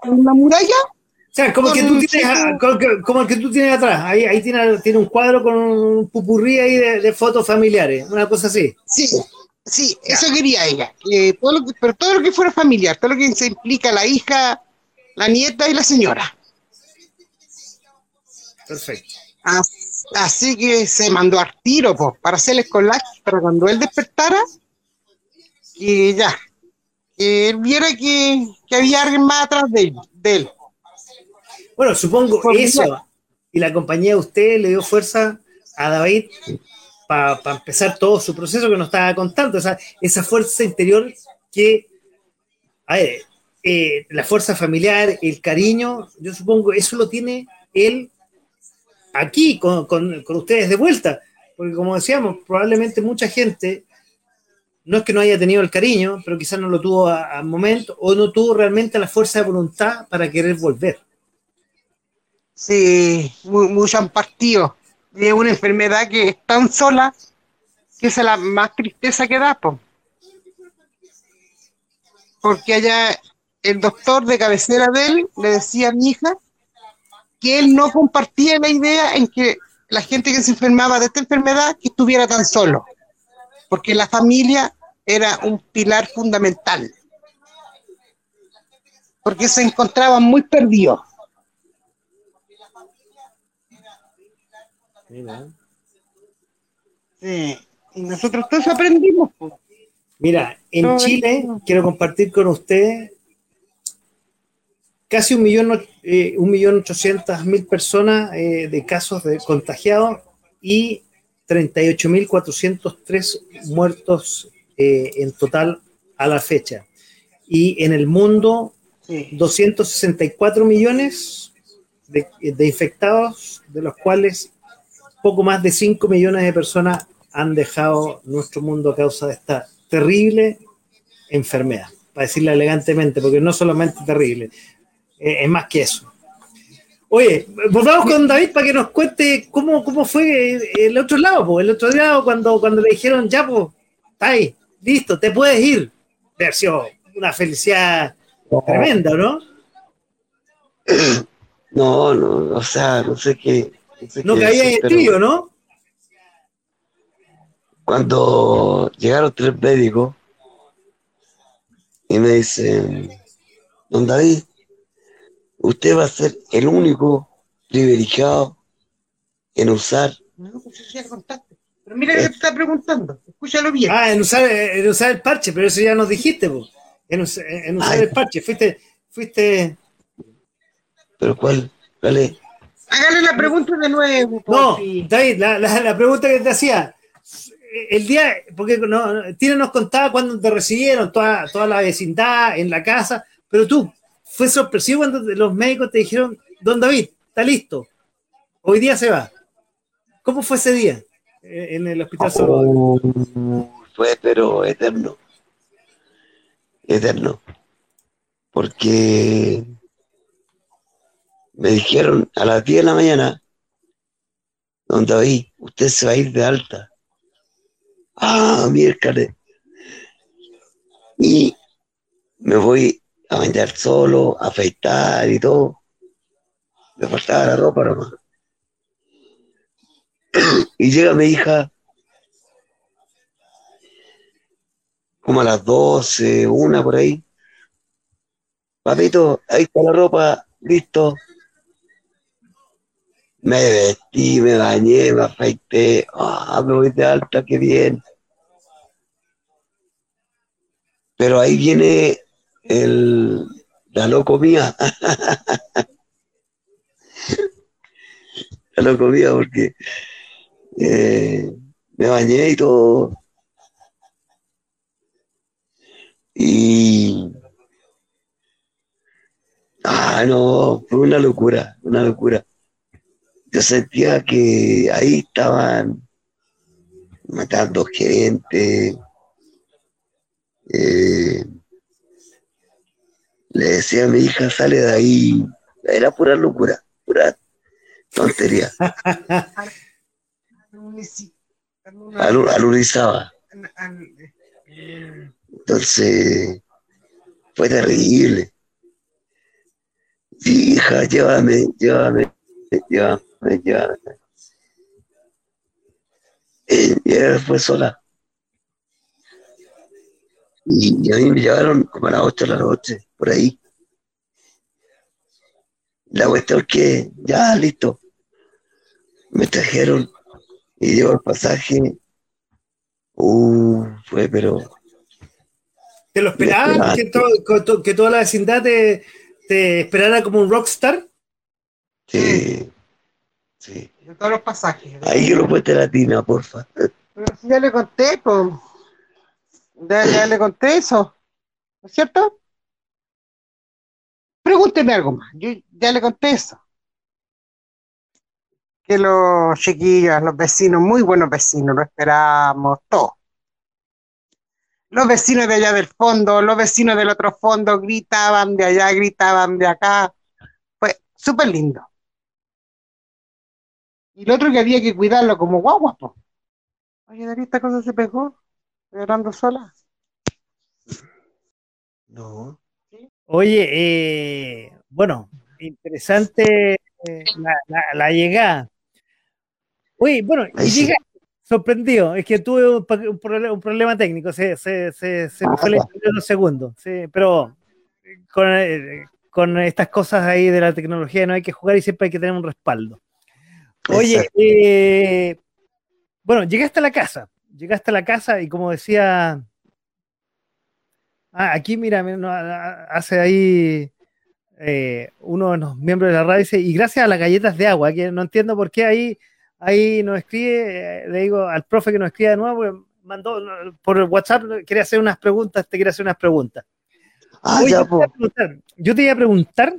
una muralla O sea, como el que tú tienes, como, que- como el que tú tienes atrás. Ahí, ahí tiene, tiene un cuadro con un pupurrí ahí de, de fotos familiares, una cosa así. Sí, sí, eso quería ella. que todo lo que- pero todo lo que fuera familiar, todo lo que se implica la hija, la nieta y la señora. Perfecto. As- Así que se mandó al tiro po, para hacerle collage para cuando él despertara, que ya, que él viera que, que había alguien más atrás de él. De él. Bueno, supongo eso y la compañía de usted le dio fuerza a David para empezar todo su proceso que nos estaba contando. O esa fuerza interior que, a eh, la fuerza familiar, el cariño, yo supongo eso lo tiene él aquí con, con- ustedes de vuelta. Porque como decíamos, probablemente mucha gente no es que no haya tenido el cariño, pero quizás no lo tuvo a- al momento o no tuvo realmente la fuerza de voluntad para querer volver. Sí, mu- muchos han partido. Y es una enfermedad que es tan sola que es la más tristeza que da, po. Porque allá el doctor de cabecera de él le decía a mi hija que él no compartía la idea en que la gente que se enfermaba de esta enfermedad que estuviera tan solo, porque la familia era un pilar fundamental, porque se encontraban muy perdidos. Sí, y nosotros todos aprendimos. pues. Mira, en No, Chile, no. quiero compartir con ustedes casi un millón, eh, un millón ochocientas mil personas eh, de casos de contagiados y 38.403 muertos eh, en total a la fecha. Y en el mundo, Sí. 264 millones de, de infectados, de los cuales poco más de 5 millones de personas han dejado nuestro mundo a causa de esta terrible enfermedad, para decirla elegantemente, porque no solamente terrible, eh, es más que eso. Oye, volvamos con David para que nos cuente cómo, cómo fue el otro lado, po, el otro lado cuando, cuando le dijeron, ya, pues, está ahí, listo, te puedes ir. Sido una felicidad tremenda, ¿no? No, no, o sea, no sé qué. No, caía en pero trío, ¿no? Cuando llegaron tres médicos y me dicen, don David, usted va a ser el único privilegiado en usar. No, pues eso ya contaste. Pero mira que te está preguntando. Escúchalo bien. Ah, en usar, en usar el parche, pero eso ya nos dijiste, po. En, us- en usar Ay. el parche. Fuiste, fuiste. Pero ¿cuál? ¿Cuál es? Hágale la pregunta de nuevo. No. David, la, la- la pregunta que te hacía. El día, porque no, Tina nos contaba cuando te recibieron, toda, toda la vecindad, en la casa, pero tú, fue sorpresivo cuando los médicos te dijeron, don David, está listo, hoy día se va. ¿Cómo fue ese día eh, en el hospital Salvador? Oh, fue pero eterno. Eterno. Porque me dijeron a las 10 de la mañana, don David, usted se va a ir de alta. Ah, miércoles. Y me voy a bañar solo, a afeitar y todo. Me faltaba la ropa nomás. Y llega mi hija como a las 12, una por ahí. Papito, ahí está la ropa, listo. Me vestí, me bañé, me afeité. Ah, me voy de alta, qué bien. Pero ahí viene el, la loco mía. la loco mía porque eh, me bañé y todo. Y. Ah, no, fue una locura, una locura. Yo sentía que ahí estaban matando gente. eh, le decía a mi hija, sale de ahí. Era pura locura, pura tontería. Alu- Alunizaba. Entonces, fue terrible. Hija, llévame, llévame, llévame, llévame. Eh, Y ella fue sola. Y, y a mí me llevaron como a las 8 de la noche, por ahí. La cuestión es que, ya, listo. Me trajeron y llevo el pasaje. Uh, fue, pero ¿Te lo esperaban? esperaba. ¿Que, to- que to- que toda la vecindad te, te esperara como un rockstar? sí, sí. De todos los pasajes. Ahí que lo cuente la tina, porfa. Pero si ya le conté, pues. Ya, ya le conté eso. ¿No es cierto? Pregúnteme algo más. Yo ya le conté eso. Que los chiquillos, los vecinos, muy buenos vecinos, lo esperamos, todo. Los vecinos de allá del fondo, los vecinos del otro fondo gritaban de allá, gritaban de acá. Fue súper lindo. Y lo otro que había que cuidarlo como guagua, pues. Oye, David, esta cosa se pegó. Hablando sola. No. Oye, eh, bueno, interesante eh, la, la- la llegada. Oye, bueno, y llega sorprendido, es que tuve un, problema, un problema técnico, se, se, se, se me fue los segundos, sí, pero con, eh, con estas cosas ahí de la tecnología no hay que jugar y siempre hay que tener un respaldo. Oye, eh, bueno, llegaste a la casa, llegaste a la casa y como decía, ah, aquí mira, no, ah, hace ahí eh, uno de los miembros de la radio dice, y gracias a las galletas de agua, que no entiendo por qué ahí, ahí nos escribe, eh, le digo al profe que nos escriba de nuevo, porque mandó por WhatsApp, quería hacer unas preguntas, te quería hacer unas preguntas. Ah, Oye, ya, yo, te iba a po. preguntar, yo te iba a preguntar,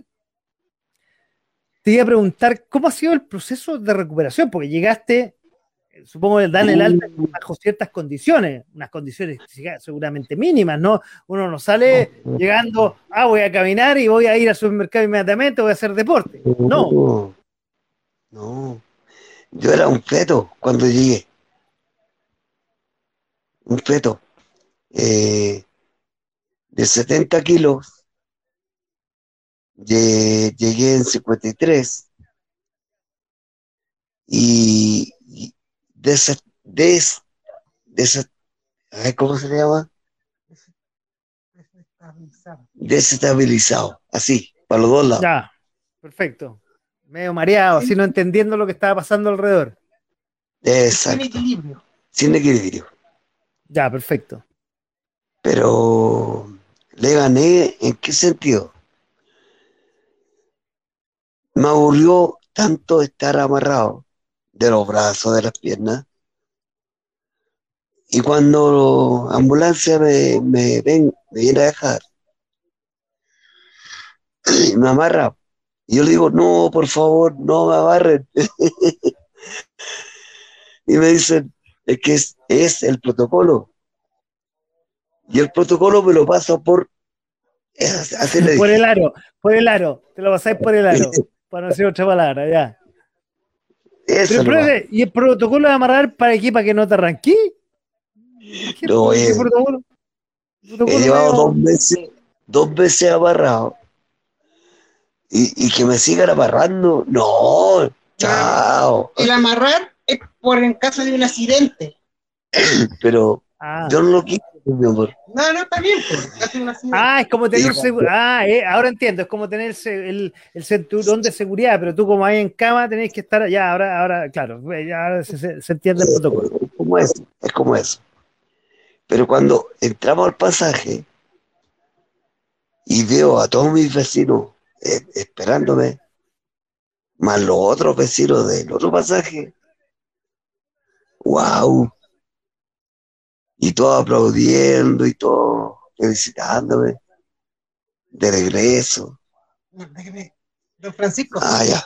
te iba a preguntar cómo ha sido el proceso de recuperación, porque llegaste, supongo que dan el alta bajo ciertas condiciones, unas condiciones seguramente mínimas, ¿no? Uno no sale llegando, ah, voy a caminar y voy a ir al supermercado inmediatamente, voy a hacer deporte. No, No. Yo era un feto cuando llegué. Un feto. Eh, de 70 kilos. Lle- Llegué en 53. Y, y de ese, de ¿cómo se llama? Desestabilizado. Así, para los dos lados. ya, perfecto. Medio mareado, así no entendiendo lo que estaba pasando alrededor. Exacto. Sin equilibrio. Sin equilibrio. Ya, perfecto. Pero le gané, ¿en qué sentido? Me aburrió tanto estar amarrado de los brazos, de las piernas. Y cuando la ambulancia me, me, ven, me viene a dejar, me amarra. Y yo le digo, no, por favor, no me amarren. y me dicen, es que es, es el protocolo. Y el protocolo me lo paso por... es- Así le Por el aro, por el aro. Te lo pasáis por el aro. Para no decir otra palabra, ya. Eso Pero, profe, ¿y el protocolo de amarrar para aquí, para que no te arranquí? ¿Qué, No, qué eh, protocolo? Protocolo He llevado dos meses, dos veces amarrado. Y, y que me sigan amarrando. No, chao. El amarrar es por en caso de un accidente. Pero Ah. yo no lo amor. No, no, está bien. Pues. Ah, es como tener un Sí, segu- Ah, eh, ahora entiendo, es como tener el, el, el cinturón de seguridad, pero tú como ahí en cama tenés que estar ya, ahora, ahora, claro, ya ahora se, se- se entiende el protocolo. Es como eso, es como eso. Pero cuando entramos al pasaje y veo a todos mis vecinos eh, esperándome, más los otros vecinos del otro pasaje, wow. Y todos aplaudiendo y todo felicitándome de regreso. Don Francisco, Ah, ya,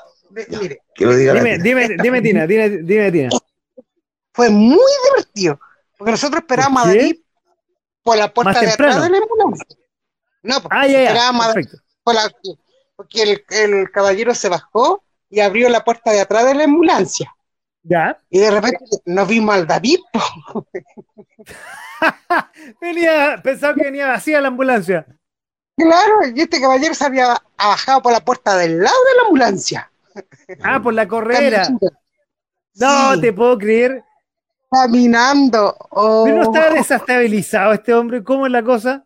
ya. mire, que lo diga la Dime, dime, dime, Tina, dime, dime, Tina. fue muy divertido. Porque nosotros esperábamos a. David por la puerta de atrás de la ambulancia. No, porque Ah, ya, ya, esperábamos a David perfecto. por la- porque el, el caballero se bajó y abrió la puerta de atrás de la ambulancia. Ya. Y de repente nos vimos al David. Venía, pensaba que venía vacía la ambulancia. Claro, y este caballero se había bajado por la puerta del lado de la ambulancia. Ah, por la correra. Caminando. No Sí, te puedo creer. Caminando. Oh, Pero no está desestabilizado este hombre. ¿Cómo es la cosa?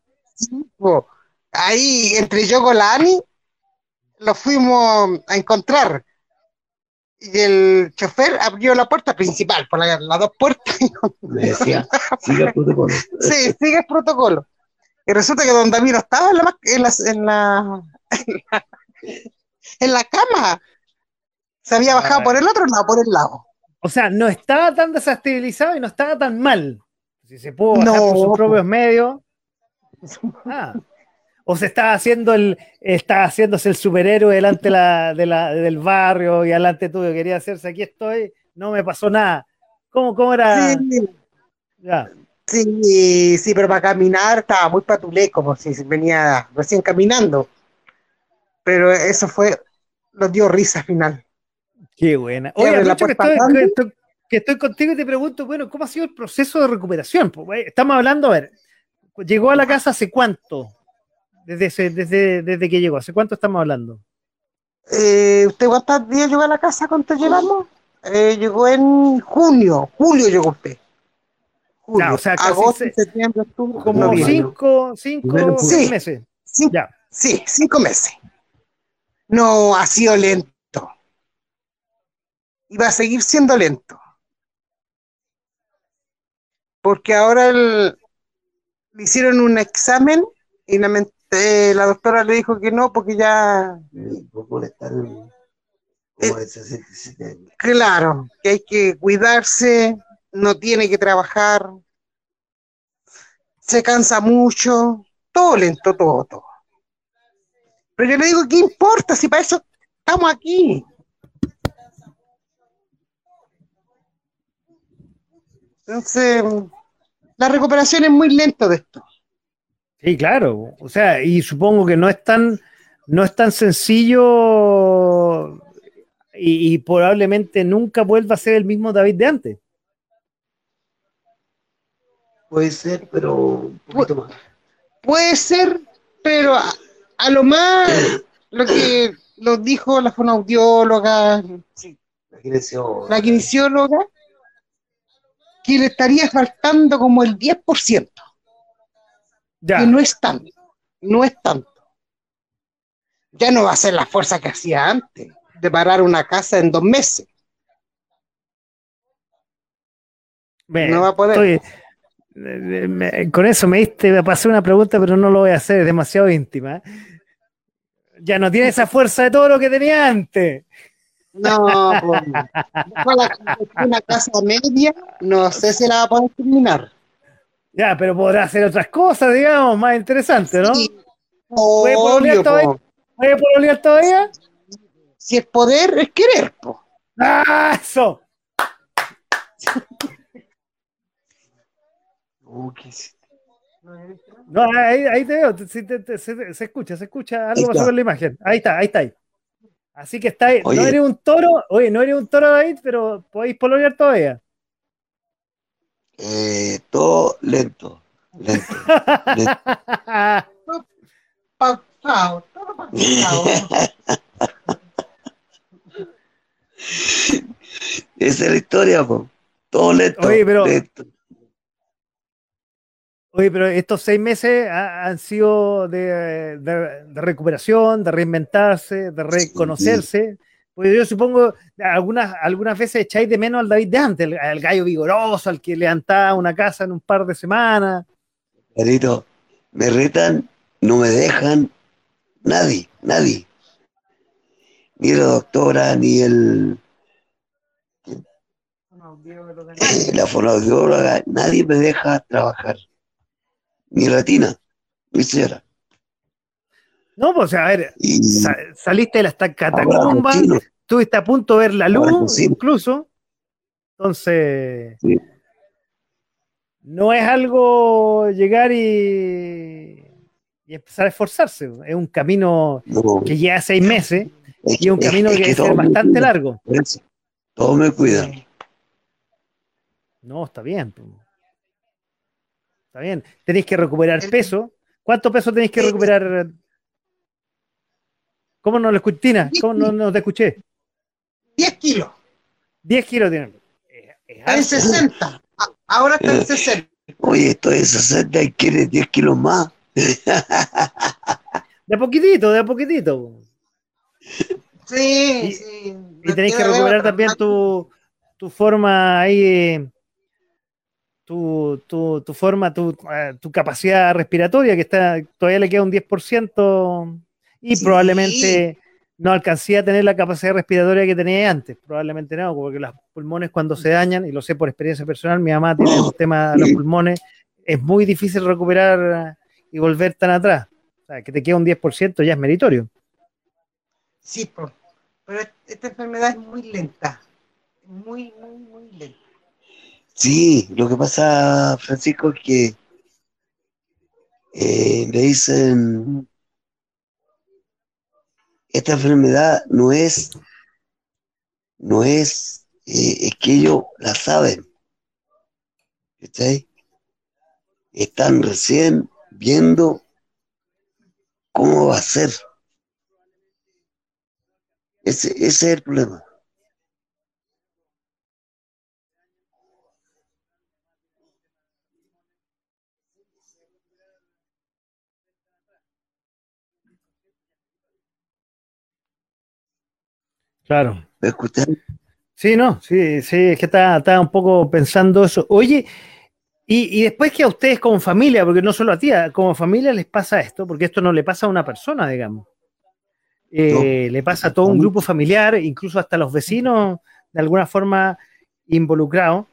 Ahí, entre yo con la Ani, lo fuimos a encontrar. Y el chofer abrió la puerta principal, por la- las dos puertas. Me decía, siga el protocolo. Sí, sigue el protocolo. Y resulta que don David no estaba en la, ma- en la, en la, en la cama. Se había bajado por el otro lado, por el lado. O sea, no estaba tan desestabilizado y no estaba tan mal. Si se pudo bajar No. por sus propios medios. Ah. O se estaba haciendo el, estaba haciéndose el superhéroe delante de la, de la- del barrio y delante tuyo. Quería hacerse aquí estoy, no me pasó nada. ¿Cómo, cómo era? Sí, Ya. sí, sí, pero para caminar estaba muy patulé, como si venía recién caminando. Pero eso fue, nos dio risa al final. Qué buena. Oye, abre la que estoy, que, estoy, que estoy contigo y te pregunto, bueno, ¿cómo ha sido el proceso de recuperación? Pues, estamos hablando, a ver, llegó a la casa hace cuánto? Desde, ese- desde, desde que llegó, ¿hace cuánto estamos hablando? Eh, ¿Usted cuántos días llegó a la casa? ¿Cuánto llevamos? eh, llegó en junio, julio llegó usted. Julio, o sea, agosto, se- septiembre, octubre, Como noviembre. cinco, cinco Sí. meses. Sí, Ya. sí, cinco meses. No, ha sido lento. Y va a seguir siendo lento. Porque ahora el- le hicieron un examen y la, men- eh, la doctora le dijo que no, porque ya, Por molestar en- como de 67 años. claro, que hay que cuidarse, no tiene que trabajar, se cansa mucho, todo lento, todo, todo. Pero yo le digo, ¿qué importa si para eso estamos aquí? Entonces, la recuperación es muy lenta de esto. Sí, claro. O sea, y supongo que no es tan, no es tan sencillo y, y probablemente nunca vuelva a ser el mismo David de antes. Puede ser, pero un poquito más. Puede ser, pero a, a lo más lo que nos dijo la fonoaudióloga, La kinesióloga. la kinesióloga, que le estaría faltando como el 10%, Ya. que no es tanto, no es tanto. Ya no va a ser la fuerza que hacía antes, de parar una casa en dos meses. Me- no va a poder. estoy- me- con eso me diste, me pasé una pregunta, pero no lo voy a hacer, es demasiado íntima. Ya no tiene esa fuerza de todo lo que tenía antes. No, pues, una casa media, no sé si la va a poder terminar. Ya, pero podrá hacer otras cosas, digamos, más interesantes, ¿no? Sí, ¿Puede pololear todavía? po. ¿Puede pololear todavía? Si es poder, es querer, po. ¡Ah, eso! Uh, qué. No, ahí, ahí te veo, se, se escucha, se escucha algo pasó con la imagen. Ahí está, ahí está. ahí. Así que está ahí. No eres un toro, oye, no eres un toro, David, pero podéis pololear todavía. Eh, todo lento. Lento. Pausado, todo pausado. Esa es la historia, po. Todo lento. Oye, pero- lento. Oye, pero estos seis meses ha- han sido de, de- de recuperación, de reinventarse, de reconocerse. Pues yo supongo, algunas, algunas veces echáis de menos al David de antes, al, al gallo vigoroso, al que levantaba una casa en un par de semanas. Carito, me retan, no me dejan, nadie, nadie. Ni la doctora, ni el, la fonoaudióloga, nadie me deja trabajar. Ni Latina, mi señora. No, pues a ver, Y sa- saliste de las catacumbas, estuviste a punto de ver la luz, incluso. Entonces, Sí. no es algo llegar y, y empezar a esforzarse. Es un camino No, que lleva seis meses es y es un es- camino es que debe todos ser bastante cuidan, largo. Todos me cuidan. No, está bien. Está bien. Tenéis que recuperar peso. ¿Cuánto peso tenéis que recuperar? ¿Cómo no lo escuché? Tina, ¿cómo no, no te escuché? 10 kilos, 10 kilos tienen. Es- es está en harto. 60. A- Ahora está en 60. Oye, estoy en 60 y quieres 10 kilos más. De a poquitito, de a poquitito. Sí, Y- sí. Y tenéis que recuperar también tu, tu forma ahí, eh, tu, tu, tu forma, tu, eh, tu capacidad respiratoria, que está todavía le queda un 10%, y Sí. probablemente no alcancé a tener la capacidad respiratoria que tenía antes. Probablemente no, porque los pulmones cuando se dañan, y lo sé por experiencia personal, mi mamá tiene un tema de los pulmones, es muy difícil recuperar eh, y volver tan atrás. O sea, que te queda un 10% ya es meritorio. Sí, po. pero est- esta enfermedad es muy lenta. Muy, muy, muy lenta. Sí, lo que pasa, Francisco, es que eh, me dicen, esta enfermedad no es, no es, eh, es que ellos la saben. ¿Cachai? Están recién viendo cómo va a ser. Ese, ese es el problema. Claro. ¿Me escuchan? Sí, no, sí, sí, es que estaba un poco pensando eso. Oye, y, después que a ustedes como familia, porque no solo a ti, como familia les pasa esto, porque esto no le pasa a una persona, digamos. Eh, le pasa a todo un grupo familiar, incluso hasta los vecinos, de alguna forma involucrados.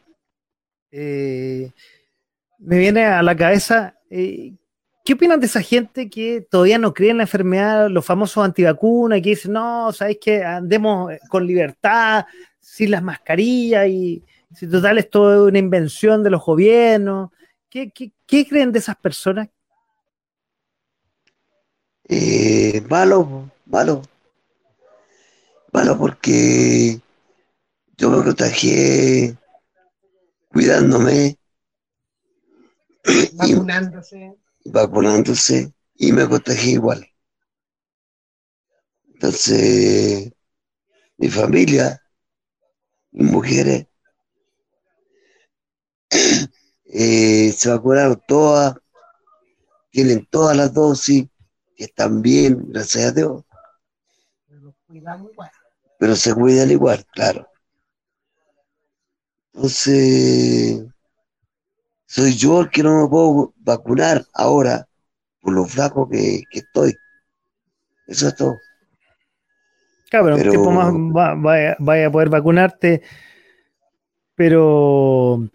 Eh, me viene a la cabeza, eh, ¿qué opinan de esa gente que todavía no cree en la enfermedad, los famosos antivacunas, que dicen, no, sabéis que andemos con libertad, sin las mascarillas y si total es todo una invención de los gobiernos. ¿Qué, creen de esas personas? Eh, malo, malo. Malo porque yo me contagié cuidándome. Vacunándose. Y, vacunándose y me contagié igual. Entonces, mi familia, mis mujeres, eh, se vacunaron todas, tienen todas las dosis, que están bien, gracias a Dios. Pero se cuidan igual, claro. Entonces, soy yo el que no me puedo vacunar ahora por lo flaco que, estoy. Eso es todo. Claro, pero, un tiempo más vaya a poder vacunarte, pero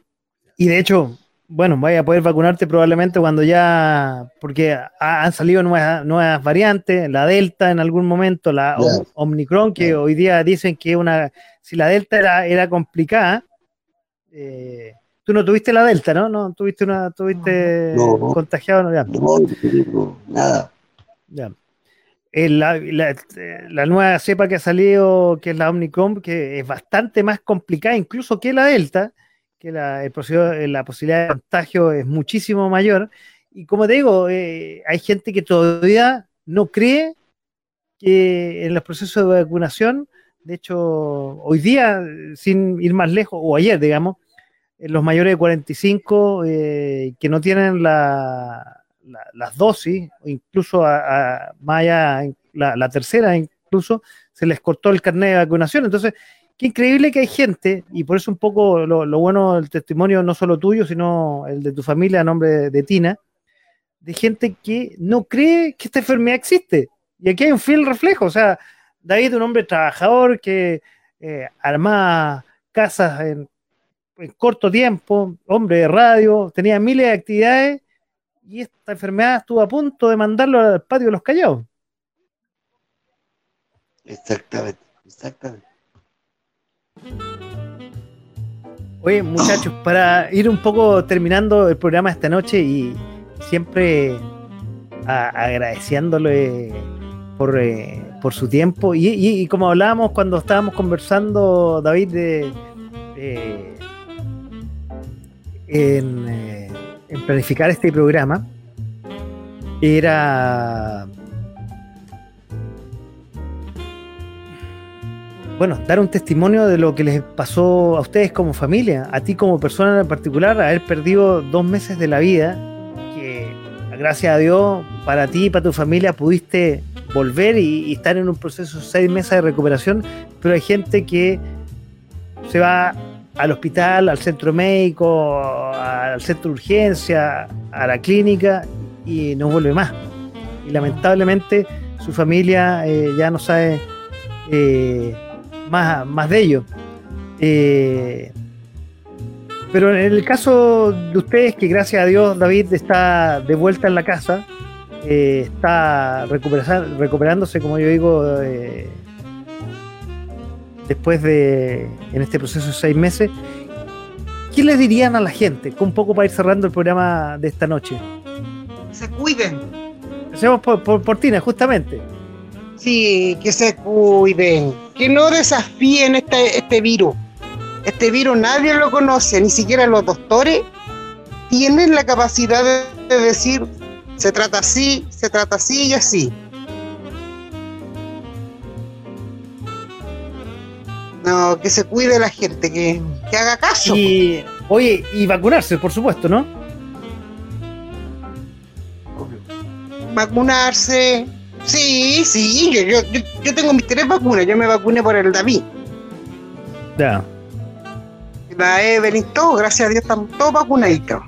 y de hecho, bueno, vaya a poder vacunarte probablemente cuando ya, porque han salido nuevas, nuevas variantes, la Delta en algún momento, la Omicron, que hoy día dicen que una, si la Delta era, era complicada, eh, tú no tuviste la Delta, ¿no? No tuviste una, tuviste contagiado, no, no, nada. Ya. La, la, nueva cepa que ha salido, que es la Omicron, que es bastante más complicada incluso que la Delta, que la, el, la posibilidad de contagio es muchísimo mayor. Y como te digo, eh, hay gente que todavía no cree que en los procesos de vacunación, de hecho, hoy día, sin ir más lejos, o ayer, digamos, los mayores de 45 eh, que no tienen la, las dosis, incluso a, más allá, la, la, tercera incluso, se les cortó el carnet de vacunación. Entonces, Qué increíble que hay gente, y por eso un poco lo, bueno del testimonio, no solo tuyo, sino el de tu familia a nombre de, Tina, de gente que no cree que esta enfermedad existe. Y aquí hay un fiel reflejo. O sea, David, un hombre trabajador que eh, armaba casas en, corto tiempo, hombre de radio, tenía miles de actividades y esta enfermedad estuvo a punto de mandarlo al patio de los callados. Exactamente, exactamente. Oye, muchachos, para ir un poco terminando el programa esta noche y siempre agradeciéndole por, eh, por, su tiempo y, como hablábamos cuando estábamos conversando, David, de, en, eh, en planificar este programa, era bueno, dar un testimonio de lo que les pasó a ustedes como familia, a ti como persona en particular, haber perdido dos meses de la vida, que gracias a Dios, para ti y para tu familia pudiste volver y, estar en un proceso de seis meses de recuperación, pero hay gente que se va al hospital, al centro médico, al centro de urgencia, a la clínica y no vuelve más. Y lamentablemente su familia eh, ya no sabe eh, más, de ello. Eh, pero en el caso de ustedes, que gracias a Dios David está de vuelta en la casa, está recuperándose, como yo digo, después de, en este proceso de seis meses, ¿qué les dirían a la gente? Un poco para ir cerrando el programa de esta noche. Se cuiden. Hacemos por, por, por Tina, justamente. Sí, que se cuiden, que no desafíen este, este virus. Este virus nadie lo conoce, ni siquiera los doctores tienen la capacidad de, decir, se trata así, se trata así y así. No, que se cuide la gente, que, que haga caso. Y, oye, y vacunarse, por supuesto, ¿no? Vacunarse, Sí, sí, yo, yo, yo, yo tengo mis tres vacunas. Yo me vacuné por el David. Ya. La Evelyn, todo, gracias a Dios, estamos todos vacunaditos.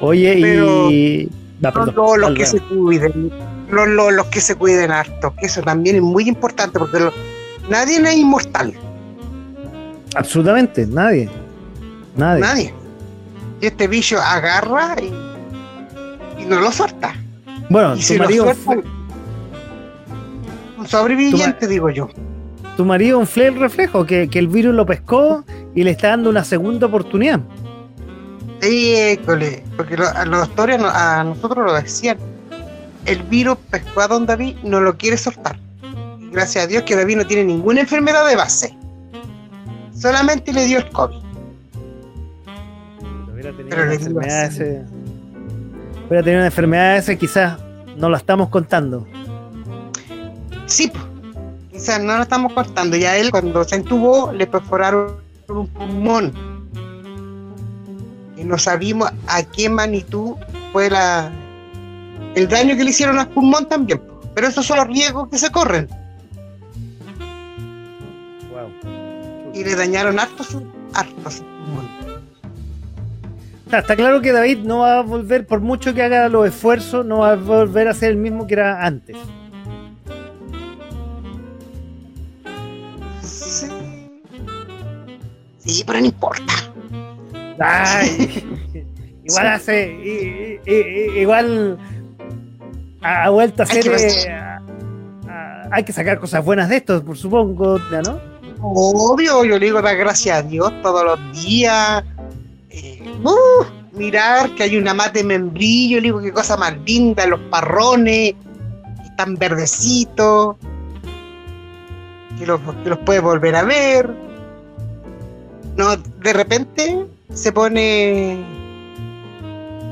Oye, Pero- y. Los, perdón, los- los que se cuiden, los, los, los que se cuiden harto, que eso también es muy importante porque lo- nadie es inmortal, Absolutamente, nadie. Nadie. nadie. Y este bicho agarra y, y no lo suelta. Bueno, Y tu si lo marido, suelta, un sobreviviente, digo yo. tu marido un el reflejo, que, que el virus lo pescó y le está dando una segunda oportunidad. École, porque lo- a los doctores a nosotros lo decían. El virus pescó a don David, no lo quiere soltar. Gracias a Dios que David no tiene ninguna enfermedad de base. Solamente le dio el COVID. Pero le digo enfermedad ese. Hubiera tenido una enfermedad ese, quizás no la estamos contando. Sí, quizás no lo estamos cortando. Ya él, cuando se entubó, le perforaron un pulmón. Y no sabíamos a qué magnitud fue la, el daño que le hicieron al pulmón también. Pero esos son los riesgos que se corren. Y le dañaron harto su, harto su pulmón. Está, está claro que David no va a volver, por mucho que haga los esfuerzos, no va a volver a ser el mismo que era antes. Sí. Sí, pero no importa. Ay, igual hace. i- i- i- igual vuelto a ser. que eh, a- a- hay que sacar cosas buenas de esto, por supongo, ¿ya ¿no? Obvio, yo le digo dar gracias a Dios todos los días. Eh, uh, mirar que hay una mate de membrillo, le digo qué cosa más linda, los parrones, están verdecitos, que los, que los puedes volver a ver. No, de repente se pone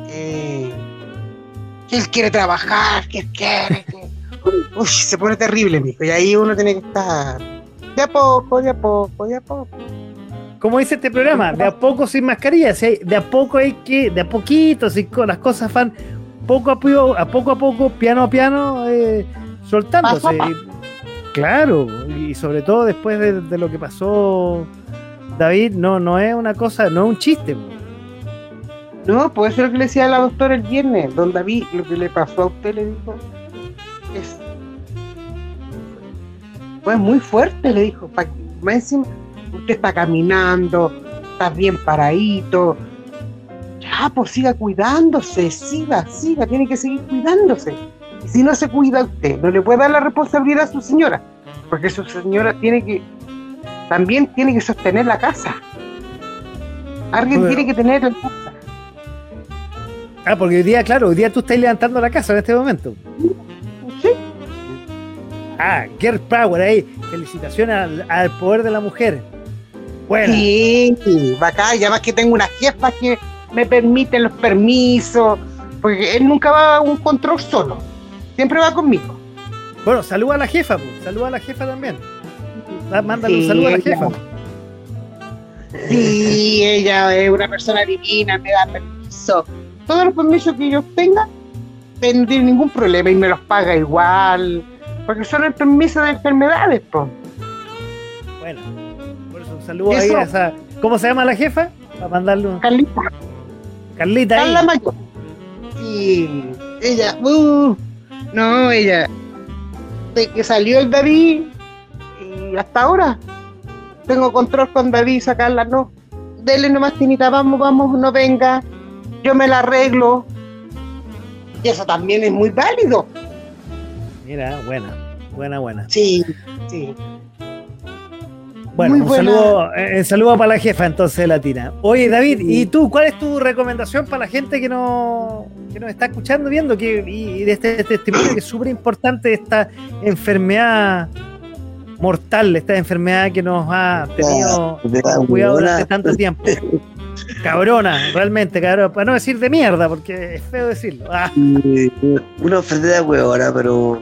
eh, él quiere trabajar, que quiere, que... Uy, se pone terrible, mijo, y ahí uno tiene que estar de a poco, de a poco, de a poco. Como dice este programa, de a poco sin mascarilla, si hay- de a poco hay que, de a poquito, si las cosas van poco a poco, a poco a poco, piano a piano, eh, soltándose. Paso a paso. Claro, y sobre todo después de, de lo que pasó David, no, no es una cosa, no es un chiste. No, puede ser lo que le decía a la doctora el viernes, don David, lo que le pasó a usted le dijo, pues muy fuerte, le dijo, pa- más encima, usted está caminando, está bien paradito, ya, pues siga cuidándose, siga, siga, tiene que seguir cuidándose. Y si no se cuida usted, no le puede dar la responsabilidad a su señora, porque su señora tiene que, también tiene que sostener la casa. Alguien Bueno. tiene que tener la casa. Ah, porque hoy día, claro, hoy día tú estás levantando la casa en este momento. Ah, Girl Power ahí. Felicitaciones al, al poder de la mujer. Bueno, Sí, bacán, y además que tengo una jefa que me permite los permisos, porque él nunca va a un control solo, siempre va conmigo. bueno, saluda a la jefa, po. saluda a la jefa también. Da- Mándale un Sí, saludo a la ella- jefa. Sí, ella es una persona divina, me da permiso. Todos los permisos que yo tenga, no tiene ningún problema y me los paga igual, porque son el permiso de enfermedades, pues. Bueno, por eso un saludo ¿Y ahí a esa. ¿Cómo se llama la jefa? Para mandarle un. Carlita, Carlita ahí. Carla Mayor. Sí, ella, uh, no, ella, de que salió el David y hasta ahora tengo control con David, sacarla, no. Dele nomás, Tinita, vamos, vamos, no venga, yo me la arreglo. Y eso también es muy válido. Mira, buena, buena, buena. Sí, sí. Bueno, Muy un buena. saludo, eh, un saludo para la jefa entonces latina. Oye, David, ¿y tú cuál es tu recomendación para la gente que no que nos está escuchando, viendo que y, de este testimonio que es súper importante esta enfermedad mortal, esta enfermedad que nos ha tenido cuidado durante tanto tiempo? Cabrona, realmente, cabrón, para no decir de mierda, porque es feo decirlo. Ah, Una enfermedad huevona, pero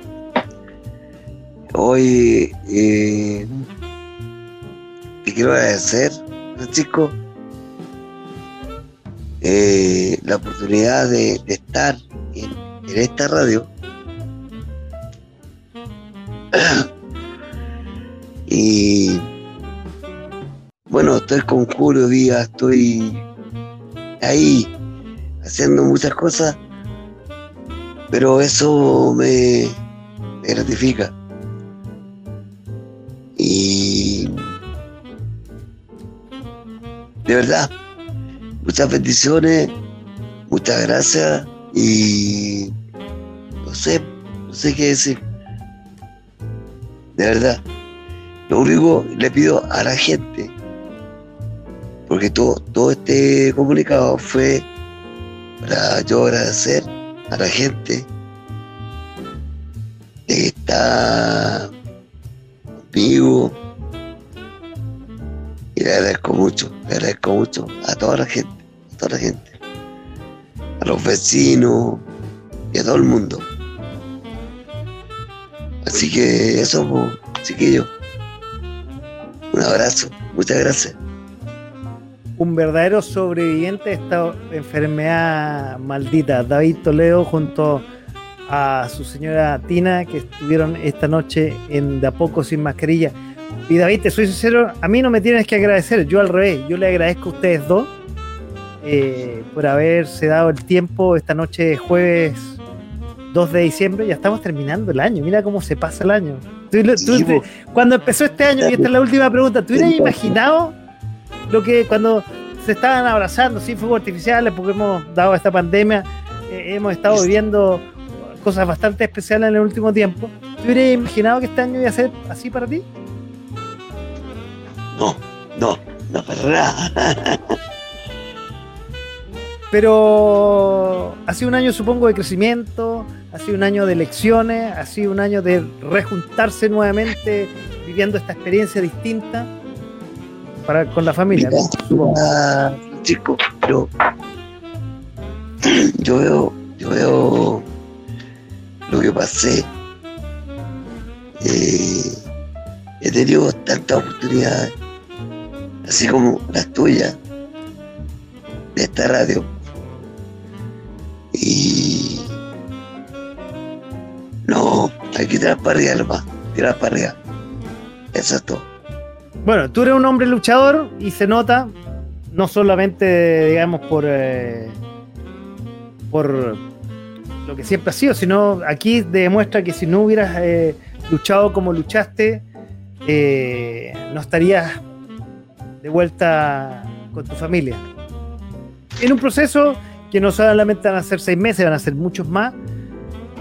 Hoy te eh, quiero agradecer, Francisco, eh, la oportunidad de, estar en, esta radio. y bueno, estoy con Julio Díaz, estoy ahí haciendo muchas cosas, pero eso me, me gratifica. Y de verdad, muchas bendiciones, muchas gracias y no sé, no sé qué decir. De verdad, lo único le pido a la gente, porque todo, todo este comunicado fue para yo agradecer a la gente que está conmigo y le agradezco mucho, le agradezco mucho a toda la gente, a toda la gente, a los vecinos y a todo el mundo. Así que eso, chiquillos. Un abrazo, muchas gracias. Un verdadero sobreviviente de esta enfermedad maldita, David Toledo junto a su señora Tina, que estuvieron esta noche en De a poco sin mascarilla. Y David, te soy sincero, a mí no me tienes que agradecer, yo al revés, yo le agradezco a ustedes dos eh, por haberse dado el tiempo esta noche jueves 2 de diciembre, ya estamos terminando el año, mira cómo se pasa el año. Tú- tú- Sí, te- po. cuando empezó este año, y esta es la última pregunta, ¿tú hubieras imaginado lo que cuando se estaban abrazando sin fuegos artificiales, porque hemos dado esta pandemia, eh, hemos estado viviendo cosas bastante especiales en el último tiempo, ¿tú hubieras imaginado que este año iba a ser así para ti? No, no, no para nada. Pero ha sido un año, supongo, de crecimiento, ha sido un año de elecciones, ha sido un año de rejuntarse nuevamente, viviendo esta experiencia distinta para, con la familia, Mira, ¿no? supongo. Ah, Francisco, pero yo veo, yo veo lo que pasé. Eh, he tenido tantas oportunidades, así como las tuyas, de esta radio. Y no, hay que tirar para arriba, nomás, tirar para arriba. Eso es todo. Bueno, tú eres un hombre luchador y se nota, no solamente, digamos, por, eh, por lo que siempre ha sido, sino aquí demuestra que si no hubieras eh, luchado como luchaste, eh, no estarías de vuelta con tu familia. En un proceso que no solamente van a ser seis meses, van a ser muchos más,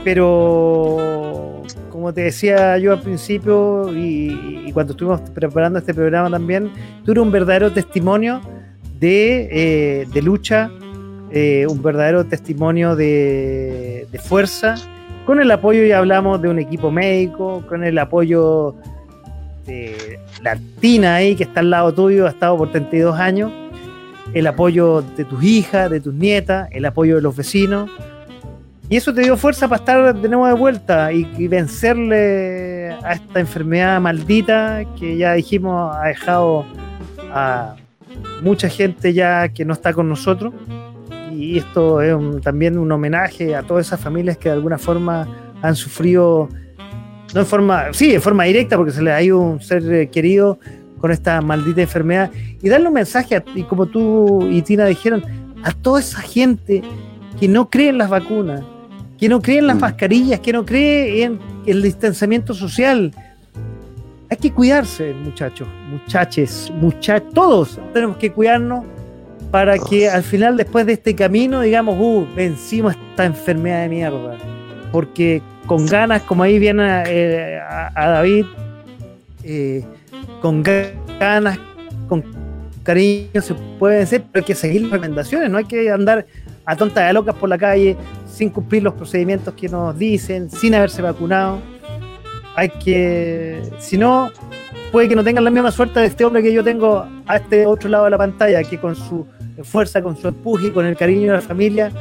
pero como te decía yo al principio y, cuando estuvimos preparando este programa también, tú eres un verdadero testimonio de, eh, de lucha, eh, un verdadero testimonio de, fuerza, con el apoyo, ya hablamos de un equipo médico, con el apoyo de la Tina ahí, que está al lado tuyo, ha estado por 32 años, el apoyo de tus hijas, de tus nietas, el apoyo de los vecinos. Y eso te dio fuerza para estar de nuevo de vuelta y, y vencerle a esta enfermedad maldita que ya dijimos ha dejado a mucha gente ya que no está con nosotros. Y esto es un- también un homenaje a todas esas familias que de alguna forma han sufrido, no en forma, sí, en forma directa, porque se les ha ido un ser eh, querido con esta maldita enfermedad. Y darle un mensaje, a- y como tú y Tina dijeron, a toda esa gente que no cree en las vacunas, que no cree en las Mm. mascarillas, que no cree en el distanciamiento social. Hay que cuidarse, muchachos, muchaches, mucha todos tenemos que cuidarnos para que al final, después de este camino, digamos, uh, vencimos esta enfermedad de mierda. Porque con ganas, como ahí viene eh, a, David, eh, con ga- ganas, con cariño se puede vencer, pero hay que seguir las recomendaciones, no hay que andar a tontas de locas por la calle sin cumplir los procedimientos que nos dicen, sin haberse vacunado. Hay que, si no, puede que no tengan la misma suerte de este hombre que yo tengo a este otro lado de la pantalla, que con su fuerza, con su empuje, con el cariño de la familia,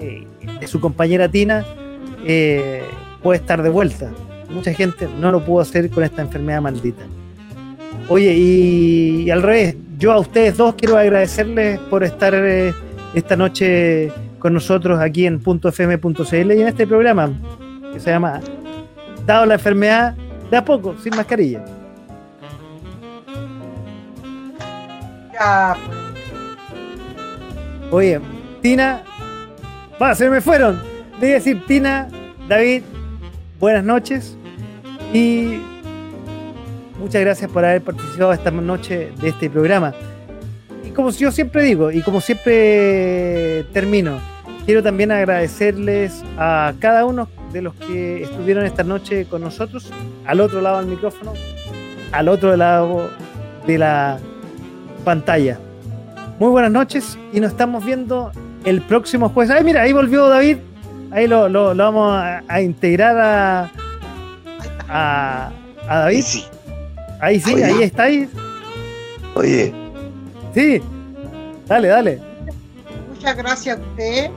eh, de su compañera Tina, eh, puede estar de vuelta. Mucha gente no lo pudo hacer con esta enfermedad maldita. Oye, y, y al revés, yo a ustedes dos quiero agradecerles por estar eh, esta noche con nosotros aquí en .fm.cl y en este programa que se llama Dado la enfermedad, de a poco, sin mascarilla. Pues. Oye, Tina, va, se me fueron. A decir Tina, David, buenas noches y muchas gracias por haber participado esta noche de este programa. Y como yo siempre digo, y como siempre termino, quiero también agradecerles a cada uno de los que estuvieron esta noche con nosotros, al otro lado del micrófono, al otro lado de la pantalla. Muy buenas noches y nos estamos viendo el próximo jueves. Ay, mira, ahí volvió David. Ahí lo, lo- lo vamos a, a integrar a, a, a David. Sí. Ahí sí, Oye. ahí está ahí. Oye, Sí. Dale, dale. Muchas gracias a usted.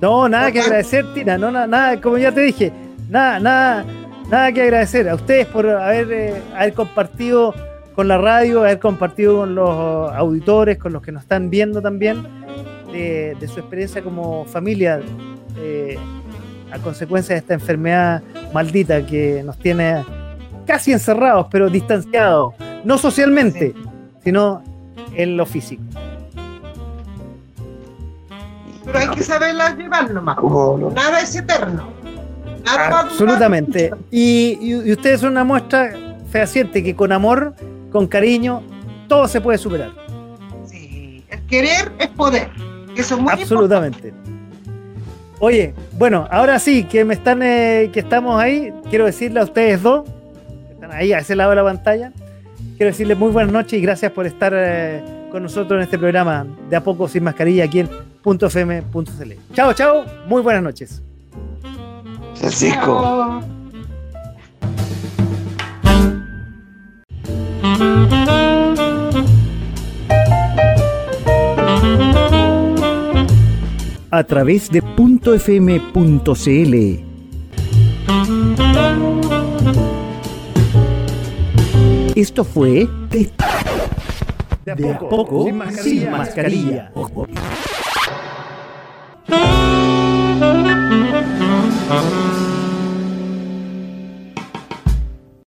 No, nada que agradecer, Tina. No, na- nada, como ya te dije, nada, nada, nada que agradecer a ustedes por haber, eh, haber compartido con la radio, haber compartido con los auditores, con los que nos están viendo también, de, de su experiencia como familia eh, a consecuencia de esta enfermedad maldita que nos tiene casi encerrados, pero distanciados, no socialmente, sino en lo físico. Pero hay que saberla llevar nomás. ¿cómo no? Nada es eterno. Nada Absolutamente. y- y ustedes son una muestra fehaciente que con amor, con cariño, todo se puede superar. Sí, el querer es poder. Eso es muy Absolutamente. Oye, bueno, ahora sí que me están, eh, que estamos ahí, quiero decirle a ustedes dos, que están ahí a ese lado de la pantalla, quiero decirles muy buenas noches y gracias por estar eh, con nosotros en este programa de a poco sin mascarilla aquí en .fm.cl. Chao, chao, muy buenas noches. Francisco. Chao. A través de .fm.cl. Esto fue de, De a de a poco sin mascarilla. mascarilla.